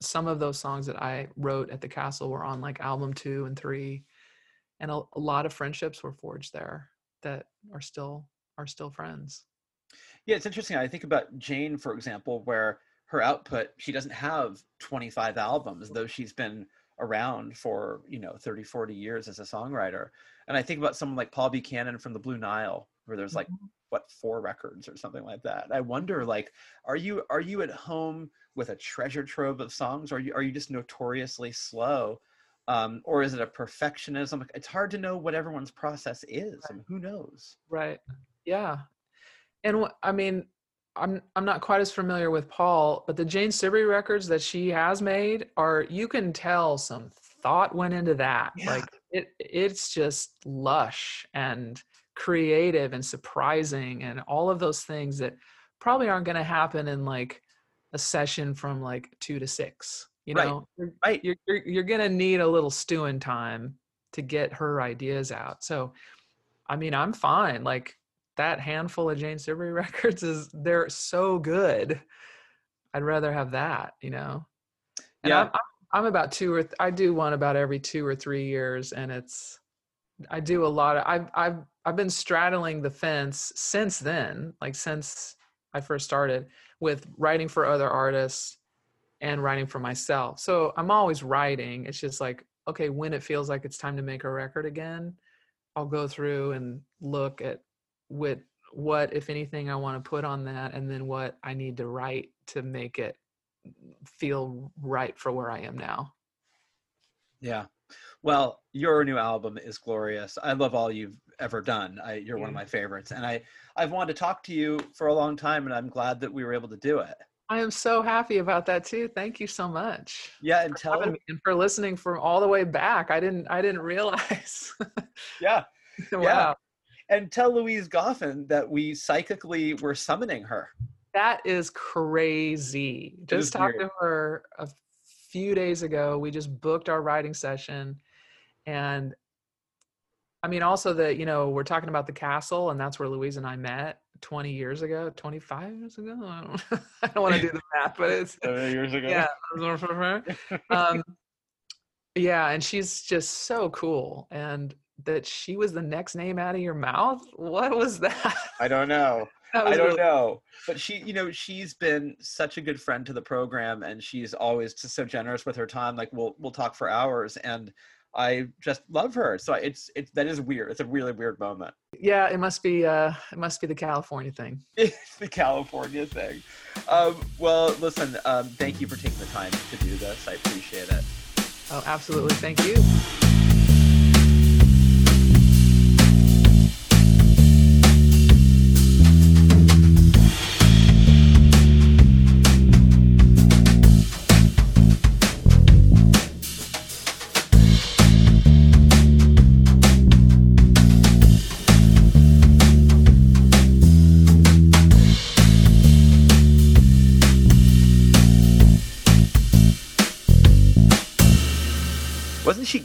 some of those songs that I wrote at the castle were on like album two and three, and a, a lot of friendships were forged there that are still are still friends. Yeah, it's interesting. I think about Jane, for example, where her output she doesn't have 25 albums, though she's been around for you know 30 40 years as a songwriter and i think about someone like paul buchanan from the blue nile where there's like mm-hmm. What four records or something like that. I wonder like are you are you at home with a treasure trove of songs? Or are you are you just notoriously slow? Um, or is it a perfectionism? It's hard to know what everyone's process is. Right. and who knows? Right. Yeah. And i mean I'm I'm not quite as familiar with Paul, but the Jane Siberry records that she has made are you can tell some thought went into that. Yeah. Like it it's just lush and creative and surprising and all of those things that probably aren't going to happen in like a session from like 2 to 6. You know, right. right. You're, you're, you're going to need a little stewing time to get her ideas out. So, I mean, I'm fine. Like that handful of Jane Siberry records is they're so good. I'd rather have that, you know. And yeah. I'm, I'm about two or th- I do one about every two or three years, and it's I do a lot of I've I've I've been straddling the fence since then, like since I first started with writing for other artists and writing for myself. So I'm always writing. It's just like okay, when it feels like it's time to make a record again, I'll go through and look at with what if anything i want to put on that and then what i need to write to make it feel right for where i am now yeah well your new album is glorious i love all you've ever done I, you're yeah. one of my favorites and i i've wanted to talk to you for a long time and i'm glad that we were able to do it I am so happy about that too. Thank you so much. Yeah, and tell me and for listening from all the way back. I didn't I didn't realize. yeah. wow. Yeah and tell Louise Goffin that we psychically were summoning her. That is crazy. Just talked weird. to her a few days ago. We just booked our writing session. And I mean, also that, you know, we're talking about the castle, and that's where Louise and I met 20 years ago, 25 years ago. I don't, I don't want to do the math, but it's years ago. Yeah. um, yeah. And she's just so cool. And that she was the next name out of your mouth? What was that? I don't know. I don't really- know. But she, you know, she's been such a good friend to the program and she's always just so generous with her time. Like we'll we'll talk for hours and I just love her. So it's it's that is weird. It's a really weird moment. Yeah, it must be uh it must be the California thing. It's the California thing. Um, well, listen, um, thank you for taking the time to do this. I appreciate it. Oh, absolutely. Thank you.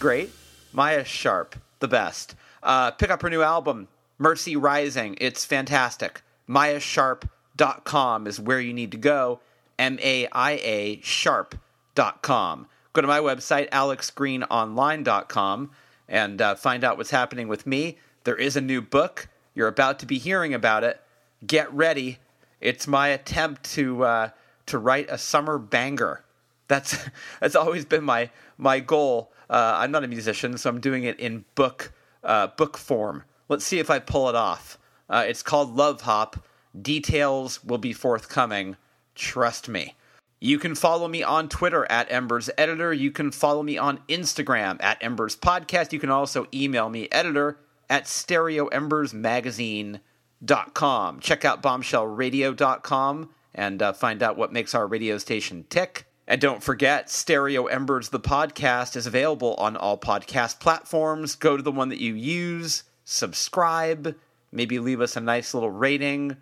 Great? Maia Sharp, the best. Uh, pick up her new album, Mercy Rising. It's fantastic. MaiaSharp.com is where you need to go. M A I A Sharp.com. Go to my website, alexgreenonline.com, and uh, find out what's happening with me. There is a new book. You're about to be hearing about it. Get ready. It's my attempt to uh, to write a summer banger. That's that's always been my my goal. Uh, I'm not a musician, so I'm doing it in book uh, book form. Let's see if I pull it off. Uh, it's called Love Hop. Details will be forthcoming. Trust me. You can follow me on Twitter at Embers Editor. You can follow me on Instagram at Embers Podcast. You can also email me editor at stereoembersmagazine.com. Check out bombshellradio.com and uh, find out what makes our radio station tick. And don't forget, Stereo Embers, the podcast, is available on all podcast platforms. Go to the one that you use, subscribe, maybe leave us a nice little rating,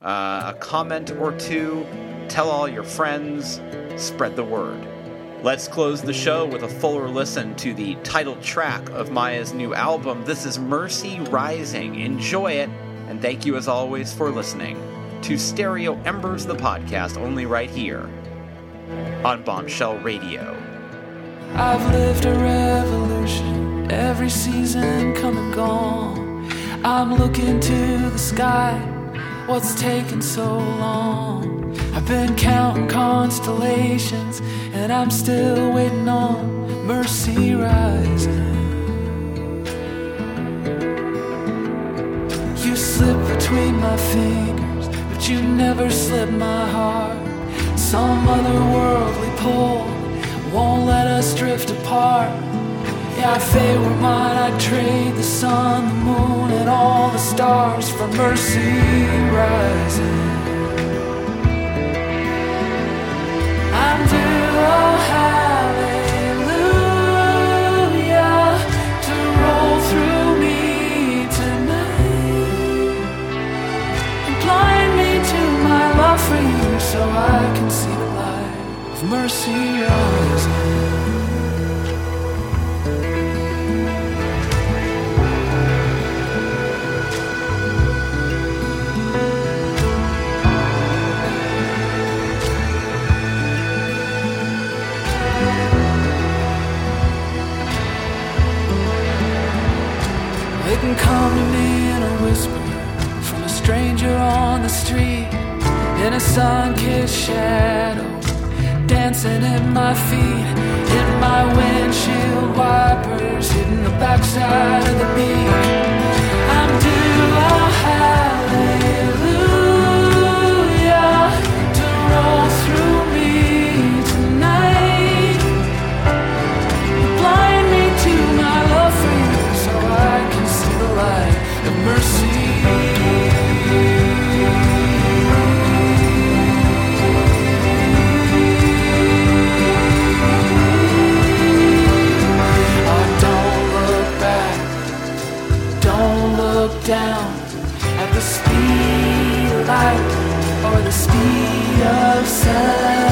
uh, a comment or two. Tell all your friends, spread the word. Let's close the show with a fuller listen to the title track of Maia's new album. This is Mercy Rising. Enjoy it, and thank you as always for listening to Stereo Embers, the podcast, only right here on Bombshell Radio. I've lived a revolution, every season come and gone. I'm looking to the sky, what's taking so long? I've been counting constellations, and I'm still waiting on mercy rising. You slip between my fingers, but you never slip my heart. Some otherworldly pull won't let us drift apart. Yeah, if they were mine, I'd trade the sun, the moon, and all the stars for mercy rising. I'm due a hallelujah so I can see the light of mercy rising. They can come to me in a whisper from a stranger in a sun-kissed shadow, dancing at my feet, hitting my windshield wipers, hitting the backside of the beat. I'm due a hallelujah to roll speed of